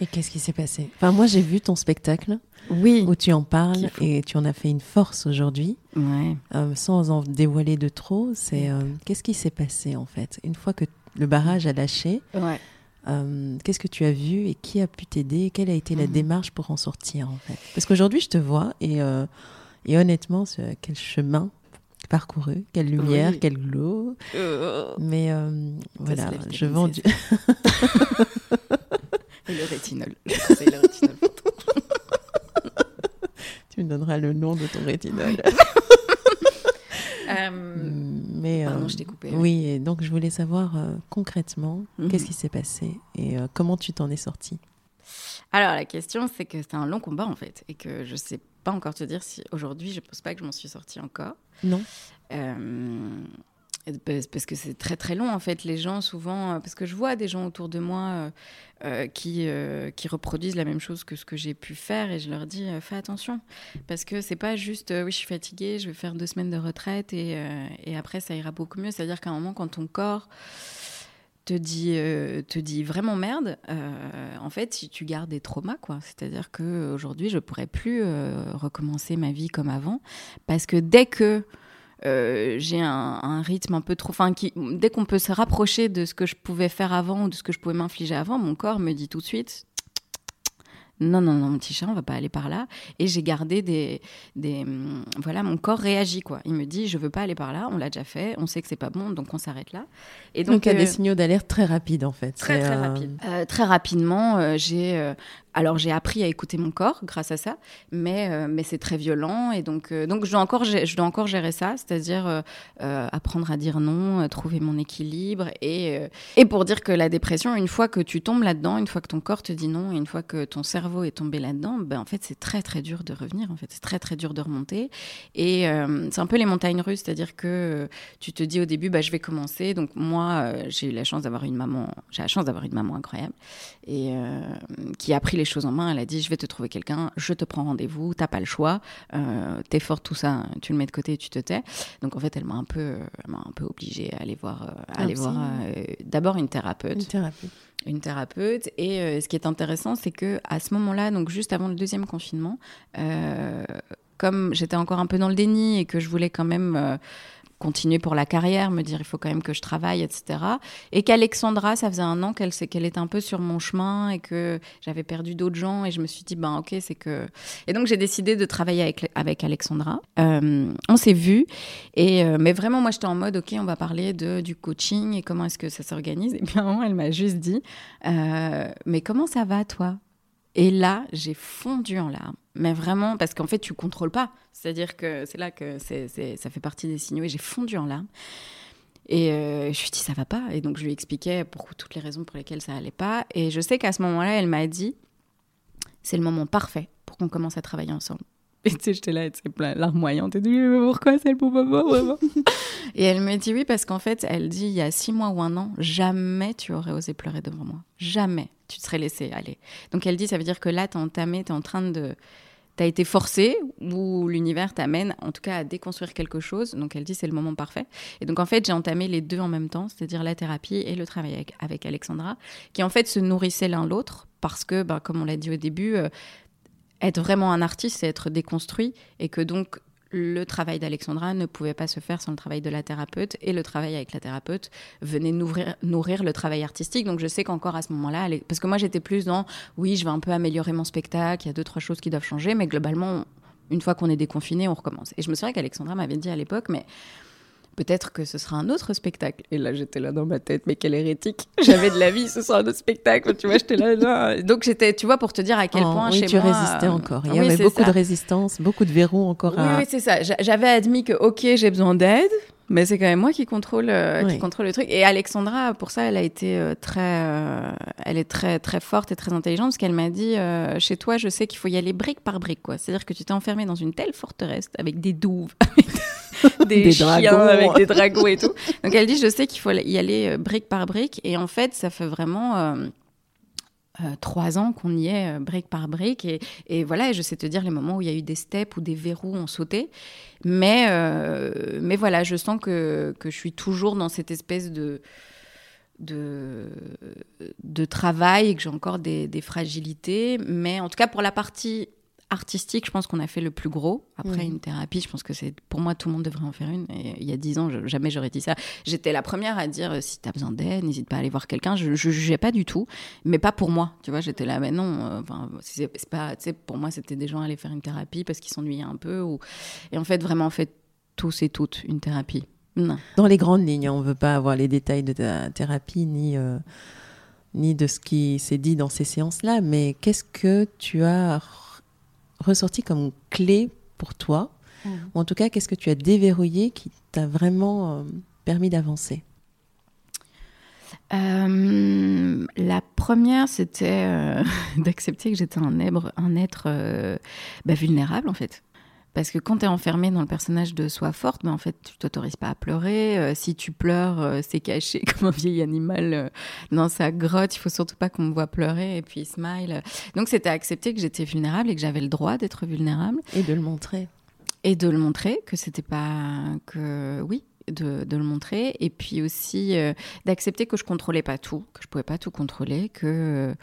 Et qu'est-ce qui s'est passé? Enfin, moi, j'ai vu ton spectacle. Oui. Où tu en parles et tu en as fait une force aujourd'hui. Ouais. Euh, sans en dévoiler de trop, c'est qu'est-ce qui s'est passé en fait? Une fois que le barrage a lâché. Ouais euh, qu'est-ce que tu as vu et qui a pu t'aider? Quelle a été la mhm. démarche pour en sortir en fait? Parce qu'aujourd'hui, je te vois et, euh, et honnêtement, quel chemin parcouru, quelle lumière, quel glow. Euh, Mais voilà, je vends du. <laughs> et le rétinol. le rétinol. <laughs> tu me donneras le nom de ton rétinol. <laughs> Euh, mais, Pardon, euh, je t'ai coupé. Oui, et donc je voulais savoir euh, concrètement mhm. qu'est-ce qui s'est passé et comment tu t'en es sortie? Alors la question, c'est que c'est un long combat en fait et que je sais pas encore te dire si aujourd'hui, je pense pas que je m'en suis sortie encore. Non. Parce que c'est très très long en fait. Les gens souvent, euh, parce que je vois des gens autour de moi euh, euh, qui, qui reproduisent la même chose que ce que j'ai pu faire et je leur dis fais attention parce que c'est pas juste oui je suis fatiguée, je vais faire deux semaines de retraite et, et après ça ira beaucoup mieux. C'est-à-dire qu'à un moment quand ton corps te dit, te dit vraiment merde, en fait, si tu gardes des traumas, quoi. C'est-à-dire qu'aujourd'hui, je pourrais plus recommencer ma vie comme avant, parce que dès que euh, j'ai un, rythme un peu trop. Enfin, dès qu'on peut se rapprocher de ce que je pouvais faire avant ou de ce que je pouvais m'infliger avant, mon corps me dit tout de suite non, non, non, mon petit chat, on va pas aller par là. Et j'ai gardé des, des, hum, voilà, mon corps réagit quoi. Il me dit, je veux pas aller par là. On l'a déjà fait. On sait que c'est pas bon, donc on s'arrête là. Et donc, il y a des euh, signaux d'alerte très rapides en fait. Très très euh, rapide. très rapidement, j'ai alors j'ai appris à écouter mon corps grâce à ça, mais, euh, mais c'est très violent et donc, euh, donc je, dois encore, je dois encore gérer ça, c'est-à-dire euh, apprendre à dire non, trouver mon équilibre et, et pour dire que la dépression, une fois que tu tombes là-dedans, une fois que ton corps te dit non, une fois que ton cerveau est tombé là-dedans, ben, en fait c'est très très dur de revenir, en fait c'est très très dur de remonter et c'est un peu les montagnes russes, c'est-à-dire que tu te dis au début bah, je vais commencer, donc moi j'ai eu la chance d'avoir une maman, j'ai la chance d'avoir une maman incroyable et qui a pris les choses en main. Elle a dit Je vais te trouver quelqu'un, je te prends rendez-vous, t'as pas le choix, euh, t'es forte, tout ça, tu le mets de côté et tu te tais. Donc en fait, elle m'a un peu, un peu obligée à aller voir, euh, aller voir euh, d'abord une thérapeute. Une thérapeute. Une thérapeute. Et ce qui est intéressant, c'est que à ce moment-là, donc juste avant le deuxième confinement, comme j'étais encore un peu dans le déni et que je voulais quand même continuer pour la carrière, me dire il faut quand même que je travaille, etc. Et qu'Alexandra, ça faisait un an qu'elle qu'elle était un peu sur mon chemin et que j'avais perdu d'autres gens et je me suis dit ben ok c'est que et donc j'ai décidé de travailler avec avec Alexandra. Euh, on s'est vu et euh, mais vraiment moi j'étais en mode ok on va parler de du coaching et comment est-ce que ça s'organise et moment elle m'a juste dit euh, mais comment ça va toi? Et là, j'ai fondu en larmes. Mais vraiment, parce qu'en fait, tu contrôles pas. C'est-à-dire que c'est là que ça fait partie des signaux. Et j'ai fondu en larmes. Et euh, je lui ai dit, ça va pas. Et donc, je lui expliquais pour toutes les raisons pour lesquelles ça allait pas. Et je sais qu'à ce moment-là, elle m'a dit, c'est le moment parfait pour qu'on commence à travailler ensemble. Et tu sais, j'étais là, tu sais, larmoyante et tout, mais pourquoi c'est le moment, vraiment? <laughs> Et elle me dit oui, parce qu'en fait, elle dit, il y a six mois ou un an, jamais tu aurais osé pleurer devant moi. Jamais tu te serais laissé aller. Donc elle dit, ça veut dire que là, tu as entamé, tu es en train de... Tu as été forcé, ou l'univers t'amène en tout cas à déconstruire quelque chose. Donc elle dit, c'est le moment parfait. Et donc en fait, j'ai entamé les deux en même temps, c'est-à-dire la thérapie et le travail avec, Alexandra, qui en fait se nourrissaient l'un l'autre, parce que, ben, comme on l'a dit au début, euh, être vraiment un artiste, c'est être déconstruit et que donc le travail d'Alexandra ne pouvait pas se faire sans le travail de la thérapeute et le travail avec la thérapeute venait nourrir, nourrir le travail artistique. Donc je sais qu'encore à ce moment-là, parce que moi j'étais plus dans oui, je vais un peu améliorer mon spectacle, il y a deux, trois choses qui doivent changer, mais globalement, une fois qu'on est déconfiné, on recommence. Et je me souviens qu'Alexandra m'avait dit à l'époque, mais peut-être que ce sera un autre spectacle. Et là, j'étais là dans ma tête, mais quelle hérétique. <laughs> J'avais de la vie, ce sera un autre spectacle. Tu vois, j'étais là, Donc, j'étais, tu vois, pour te dire à quel oh, point oui, chez tu résistais encore. Il y avait beaucoup de résistance, beaucoup de verrous encore oui, Oui, c'est ça. J'avais admis que, OK, j'ai besoin d'aide. Mais c'est quand même moi qui contrôle, euh, qui contrôle le truc. Et Alexandra, pour ça, elle a été euh, très, euh, elle est très, très forte et très intelligente parce qu'elle m'a dit, chez toi, je sais qu'il faut y aller brique par brique, quoi. C'est-à-dire que tu t'es enfermé dans une telle forteresse avec des douves, <laughs> <laughs> des, chiens, dragons. avec des dragons et tout. <laughs> Donc elle dit, je sais qu'il faut y aller brique par brique. Et en fait, ça fait vraiment euh, trois ans qu'on y est euh, brique par brique. Et, et, voilà, je sais te dire les moments où il y a eu des steps, où des verrous ont sauté. Mais, euh, mais voilà, je sens que, que, je suis toujours dans cette espèce de, de, de travail et que j'ai encore des, des, fragilités. Mais en tout cas, pour la partie artistique, je pense qu'on a fait le plus gros. Après, une thérapie, je pense que c'est pour moi, tout le monde devrait en faire une. Et il y a dix ans, jamais j'aurais dit ça. J'étais la première à dire si tu as besoin d'aide, n'hésite pas à aller voir quelqu'un. Je ne jugeais pas du tout, mais pas pour moi. Tu vois, j'étais là, mais non. Euh, enfin, c'est pas, pour moi, c'était des gens à aller faire une thérapie parce qu'ils s'ennuyaient un peu. Ou... Et en fait, vraiment, en fait, tous et toutes une thérapie. Non. Dans les grandes lignes, on ne veut pas avoir les détails de ta thérapie ni. Euh, ni de ce qui s'est dit dans ces séances-là, mais qu'est-ce que tu as ressorti comme clé pour toi mmh. Ou en tout cas, qu'est-ce que tu as déverrouillé qui t'a vraiment euh, permis d'avancer? Euh, la première, c'était euh, <laughs> d'accepter que j'étais un, un, être bah, vulnérable, en fait. Parce que quand tu es enfermé dans le personnage de Sois forte, mais ben, en fait, tu t'autorises pas à pleurer. Euh, si tu pleures, euh, c'est caché <laughs> comme un vieil animal euh, dans sa grotte. Il faut surtout pas qu'on me voit pleurer et puis smile. Donc, c'était accepter que j'étais vulnérable et que j'avais le droit d'être vulnérable. Et de le montrer. Et de le montrer, que c'était pas. que Oui, de, de, le montrer et puis aussi d'accepter que je contrôlais pas tout, que je pouvais pas tout contrôler, que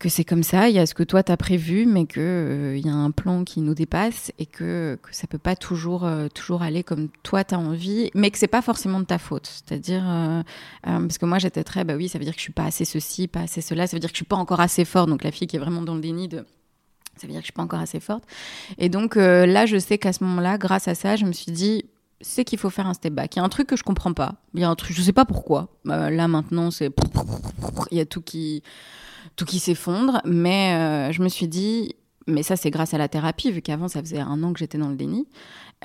que c'est comme ça, il y a ce que toi tu as prévu, mais qu'il euh, y a un plan qui nous dépasse et que, que ça peut pas toujours, euh, toujours aller comme toi tu as envie, mais que c'est pas forcément de ta faute. C'est-à-dire, euh, parce que moi j'étais très, bah oui, ça veut dire que je suis pas assez ceci, pas assez cela, ça veut dire que je suis pas encore assez forte. Donc la fille qui est vraiment dans le déni de. Ça veut dire que je suis pas encore assez forte. Et donc là, je sais qu'à ce moment-là, grâce à ça, je me suis dit, c'est qu'il faut faire un step back. Il y a un truc que je comprends pas. Il y a un truc, je sais pas pourquoi. là maintenant, c'est il y a tout qui tout qui s'effondre. Mais euh, je me suis dit, mais ça c'est grâce à la thérapie, vu qu'avant ça faisait un an que j'étais dans le déni.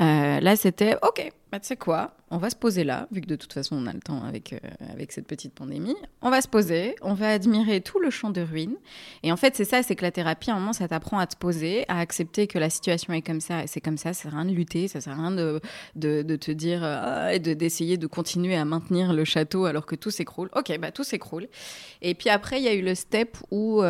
Euh, là c'était, ok, bah, tu sais quoi, on va se poser là, vu que de toute façon on a le temps avec, euh, avec cette petite pandémie. On va se poser, on va admirer tout le champ de ruines. Et en fait c'est ça, c'est que la thérapie, à un moment ça t'apprend à te poser, à accepter que la situation est comme ça, et c'est comme ça, ça sert à rien de lutter, ça sert à rien de, de, de te dire, ah, et d'essayer de, continuer à maintenir le château alors que tout s'écroule. Ok, bah tout s'écroule. Et puis après il y a eu le step où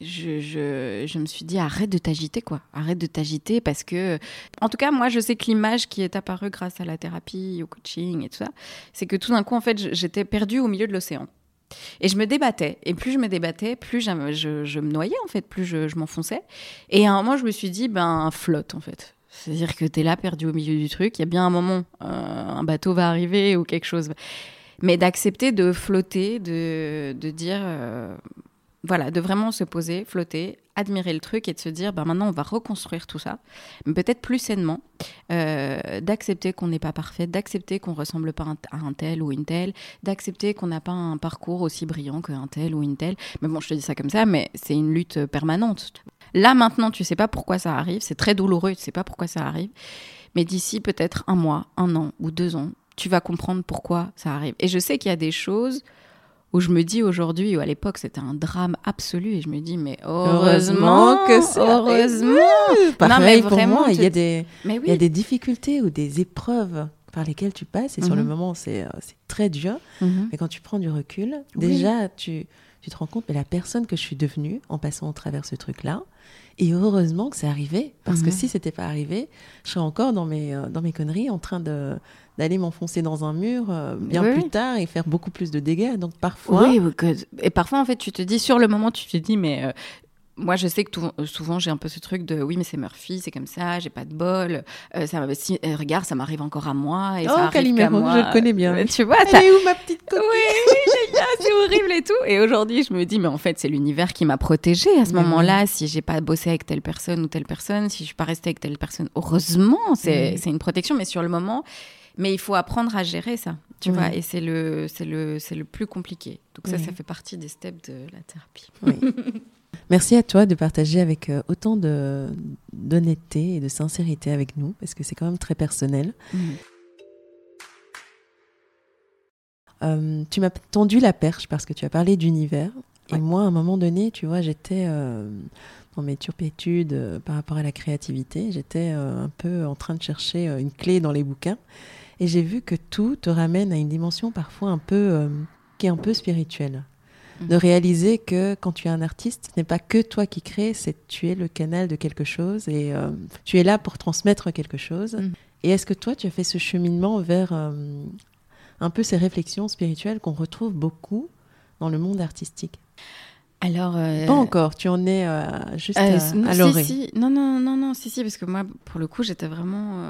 je, me suis dit arrête de t'agiter quoi, arrête de t'agiter parce que, en tout cas moi je sais que l'image qui est apparue grâce à la thérapie, au coaching et tout ça, c'est que tout d'un coup en fait j'étais perdue au milieu de l'océan. Et je me débattais. Et plus je me débattais, plus je, me noyais, en fait, plus je, je m'enfonçais. Et à un moment, je me suis dit, ben, flotte, en fait C'est-à-dire que tu es là perdu au milieu du truc, il y a bien un moment, euh, un bateau va arriver ou quelque chose. Mais d'accepter de flotter, de, de dire, euh, voilà, de vraiment se poser, flotter, admirer le truc et de se dire, ben maintenant on va reconstruire tout ça, mais peut-être plus sainement, euh, d'accepter qu'on n'est pas parfait, d'accepter qu'on ressemble pas à un tel ou une telle, d'accepter qu'on n'a pas un parcours aussi brillant qu'un tel ou une telle. Mais bon, je te dis ça comme ça, mais c'est une lutte permanente. Là maintenant, tu sais pas pourquoi ça arrive, c'est très douloureux, tu sais pas pourquoi ça arrive, mais d'ici peut-être un mois, un an ou deux ans, tu vas comprendre pourquoi ça arrive. Et je sais qu'il y a des choses où je me dis aujourd'hui, ou à l'époque c'était un drame absolu, et je me dis mais heureusement, que c'est heureusement. Pareil non, mais pour moi, il y a des, il y a des difficultés ou des épreuves par lesquelles tu passes, et sur le mhm. moment c'est très dur, mhm. mais quand tu prends du recul, déjà tu, tu te rends compte, mais la personne que je suis devenue en passant au travers ce truc-là, et heureusement que c'est arrivé, parce que mhm. si c'était pas arrivé, je serais encore dans mes, euh, dans mes conneries en train de d'aller m'enfoncer dans un mur euh, bien plus tard et faire beaucoup plus de dégâts. Donc parfois. Oui, et parfois en fait, tu te dis sur le moment, tu te dis mais euh, moi, je sais que tout, euh, souvent, j'ai un peu ce truc de oui, mais c'est Murphy, c'est comme ça, j'ai pas de bol. Euh, ça, si, euh, regarde, ça m'arrive encore à moi. Et oh, ça Calimero, moi. je le connais bien. <laughs> tu vois, Elle est où ma petite copine <laughs> Oui, oui, c'est horrible et tout. Et aujourd'hui, je me dis, mais en fait, c'est l'univers qui m'a protégée à ce moment-là. Si j'ai pas bossé avec telle personne ou telle personne, si je suis pas restée avec telle personne, heureusement, c'est une protection. Mais sur le moment, mais il faut apprendre à gérer ça, tu vois. Et c'est le, c'est le, c'est le plus compliqué. Donc ça, ça fait partie des steps de la thérapie. Oui. <laughs> Merci à toi de partager avec euh, autant d'honnêteté et de sincérité avec nous, parce que c'est quand même très personnel. Mhm. Euh, tu m'as tendu la perche parce que tu as parlé d'univers. Et moi, à un moment donné, tu vois, j'étais euh, dans mes turpétudes par rapport à la créativité. J'étais un peu en train de chercher une clé dans les bouquins. Et j'ai vu que tout te ramène à une dimension parfois un peu, qui est un peu spirituelle. De réaliser que quand tu es un artiste, ce n'est pas que toi qui crées, c'est tu es le canal de quelque chose et euh, tu es là pour transmettre quelque chose. Mhm. Et est-ce que toi, tu as fait ce cheminement vers euh, un peu ces réflexions spirituelles qu'on retrouve beaucoup dans le monde artistique? Alors, euh, Pas encore, tu en es euh, juste euh, à, l'oreille. Si, Non, non, non, non, si, si, parce que moi, pour le coup, j'étais vraiment.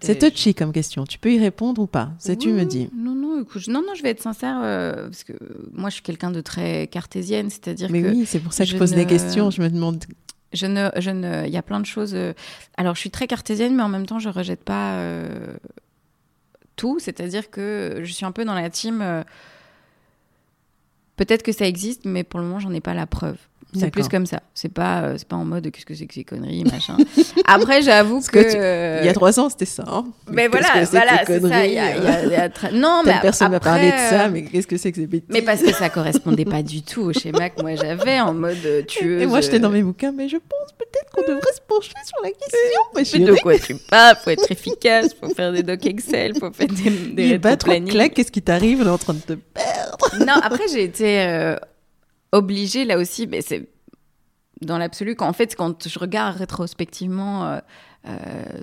c'est touchy comme question. Tu peux y répondre ou pas C'est tu me dis. Non, non, écoute, non, non, je vais être sincère, parce que moi, je suis quelqu'un de très cartésienne, c'est-à-dire Mais oui, c'est pour ça que je, pose des questions. Je me demande. Je ne, je ne, il y a plein de choses. Alors, je suis très cartésienne, mais en même temps, je rejette pas tout. C'est-à-dire que je suis un peu dans la team Peut-être que ça existe, mais pour le moment, j'en ai pas la preuve. C'est plus comme ça. C'est pas, euh, c'est pas en mode qu'est-ce que c'est que ces conneries, <laughs> machin. Après, j'avoue que. Il y a trois ans, c'était ça. Hein. Mais, voilà, voilà, c'est ça. Y a, y a, Non, mais. Personne m'a parlé de ça, mais qu'est-ce que c'est que ces bêtises? Mais parce que ça correspondait pas du tout au schéma que moi j'avais en mode euh, tueuse. Et moi, j'étais dans mes bouquins, mais je pense peut-être qu'on devrait se pencher sur la question. Mais de quoi tu parles? Faut être efficace, faut faire des docs Excel, faut faire des. des pas trop qu'est-ce qui t'arrive est en train de te perdre? Non, après, j'ai été. Obligé là aussi, mais c'est dans l'absolu, en fait, quand je regarde rétrospectivement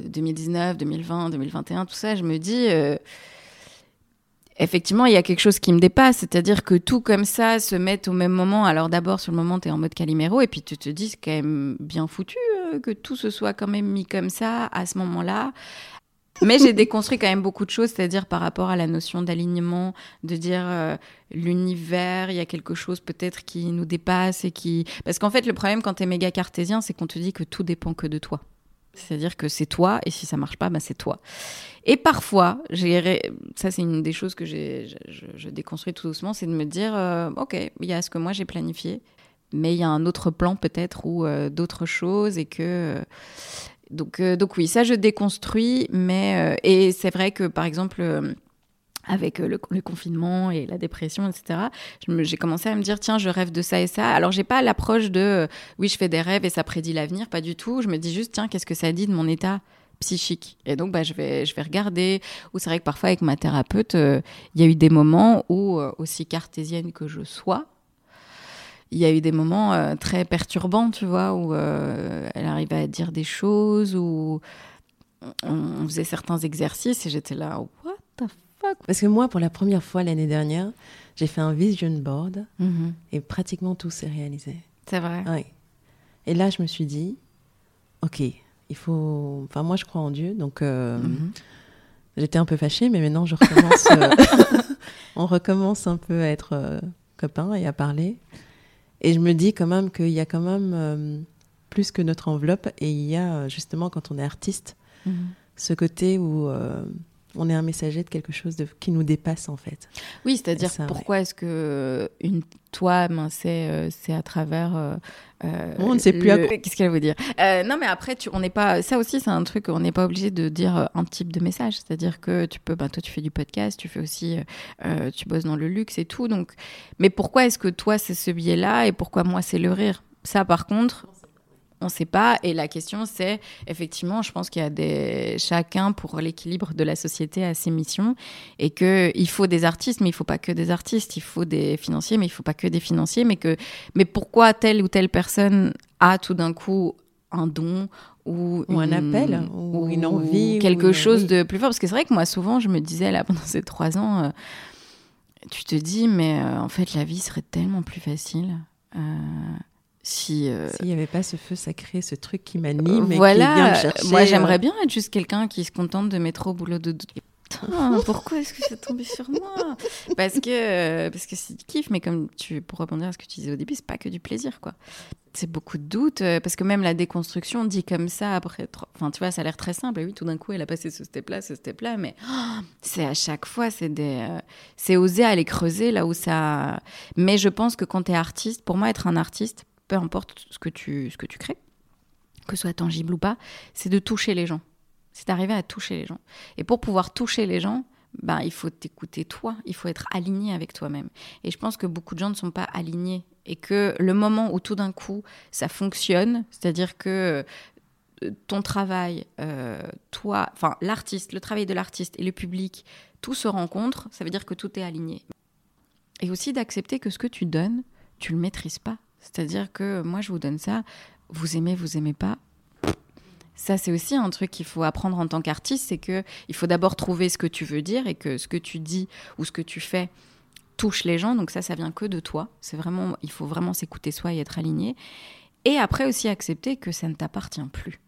2019, 2020, 2021, tout ça, je me dis, euh, effectivement, il y a quelque chose qui me dépasse, c'est-à-dire que tout comme ça se met au même moment. Alors d'abord, sur le moment, tu es en mode Calimero, et puis tu te dis, c'est quand même bien foutu euh, que tout se soit quand même mis comme ça à ce moment-là, mais j'ai déconstruit quand même beaucoup de choses, c'est-à-dire par rapport à la notion d'alignement, de dire euh, l'univers, il y a quelque chose peut-être qui nous dépasse et qui... Parce qu'en fait, le problème quand tu es méga cartésien, c'est qu'on te dit que tout dépend que de toi. C'est-à-dire que c'est toi, et si ça marche pas, bah c'est toi. Et parfois, ça c'est une des choses que j'ai, je, déconstruis tout doucement, c'est de me dire, euh, ok, il y a ce que moi j'ai planifié, mais il y a un autre plan peut-être ou euh, d'autres choses, et que donc, euh, donc oui, ça je déconstruis, mais euh, et c'est vrai que par exemple euh, avec le, confinement et la dépression, etc. J'ai commencé à me dire tiens, je rêve de ça et ça. Alors j'ai pas l'approche de oui, je fais des rêves et ça prédit l'avenir, pas du tout. Je me dis juste tiens, qu'est-ce que ça dit de mon état psychique? Et donc, bah, je, vais, je vais regarder. Ou c'est vrai que parfois, avec ma thérapeute, il y a eu des moments où, aussi cartésienne que je sois, il y a eu des moments euh, très perturbants, tu vois, où euh, elle arrivait à dire des choses, où on, faisait certains exercices et j'étais là, what the fuck? Parce que moi, pour la première fois l'année dernière, j'ai fait un vision board mhm. et pratiquement tout s'est réalisé. C'est vrai. Et là, je me suis dit, ok, il faut. Enfin, moi, je crois en Dieu, donc euh, Mhm. j'étais un peu fâchée, mais maintenant, je recommence. <laughs> on recommence un peu à être copains et à parler. Et je me dis quand même qu'il y a quand même euh, plus que notre enveloppe, et il y a euh, justement quand on est artiste Mhm. ce côté où euh, on est un messager de quelque chose de, qui nous dépasse en fait. Oui, c'est-à-dire ouais. pourquoi est-ce que une toi, ben, c'est euh, c'est à travers. euh, euh, On ne sait plus à le- quoi- Qu'est-ce qu'elle veut dire? Euh, Non, mais après, tu, on n'est pas. Ça aussi, c'est un truc. On n'est pas obligé de dire euh, un type de message. C'est-à-dire que tu peux. Ben, toi, tu fais du podcast, tu fais aussi. euh, euh, tu bosses dans le luxe et tout. Donc, mais pourquoi est-ce que toi, c'est ce biais-là et pourquoi moi, c'est le rire? Ça, par contre. On ne sait pas. Et la question, c'est effectivement, je pense qu'il y a des chacun pour l'équilibre de la société a ses missions et que il faut des artistes, mais il faut pas que des artistes. Il faut des financiers, mais il faut pas que des financiers. Mais que, mais pourquoi telle ou telle personne a tout d'un coup un don ou, Ou un appel, ou une envie, ou quelque une- chose de plus fort Parce que c'est vrai que moi, souvent, je me disais là pendant ces trois ans, euh, tu te dis, mais euh, en fait, la vie serait tellement plus facile. euh, si euh, S'il n'y avait pas ce feu sacré, ce truc qui m'anime et qui voilà, vient me moi euh, j'aimerais bien être juste quelqu'un qui se contente de mettre au boulot de Putain, <laughs> pourquoi est-ce que c'est tombé sur moi? Parce que euh, parce que c'est du kiff, mais comme tu pour répondre à ce que tu disais au début, c'est pas que du plaisir quoi. C'est beaucoup de doutes euh, parce que même la déconstruction dit comme ça après, enfin tu vois, ça a l'air très simple. Et oui, tout d'un coup, elle a passé ce step-là, ce step-là, mais oh, c'est à chaque fois, c'est des, euh, c'est oser aller creuser là où ça. Mais je pense que quand tu es artiste, pour moi, être un artiste, peu importe ce que tu ce que tu crées, que ce soit tangible ou pas, c'est de toucher les gens. C'est d'arriver à toucher les gens. Et pour pouvoir toucher les gens, ben, il faut t'écouter toi, il faut être aligné avec toi-même. Et je pense que beaucoup de gens ne sont pas alignés. Et que le moment où tout d'un coup ça fonctionne, c'est-à-dire que euh, ton travail, euh, toi, enfin l'artiste, le travail de l'artiste et le public, tout se rencontre, ça veut dire que tout est aligné. Et aussi d'accepter que ce que tu donnes, tu le maîtrises pas. C'est-à-dire que moi je vous donne ça, vous aimez, vous aimez pas, ça, c'est aussi un truc qu'il faut apprendre en tant qu'artiste, c'est que il faut d'abord trouver ce que tu veux dire et que ce que tu dis ou ce que tu fais touche les gens. Donc ça, ça vient que de toi. C'est vraiment, il faut vraiment s'écouter soi et être aligné. Et après aussi accepter que ça ne t'appartient plus.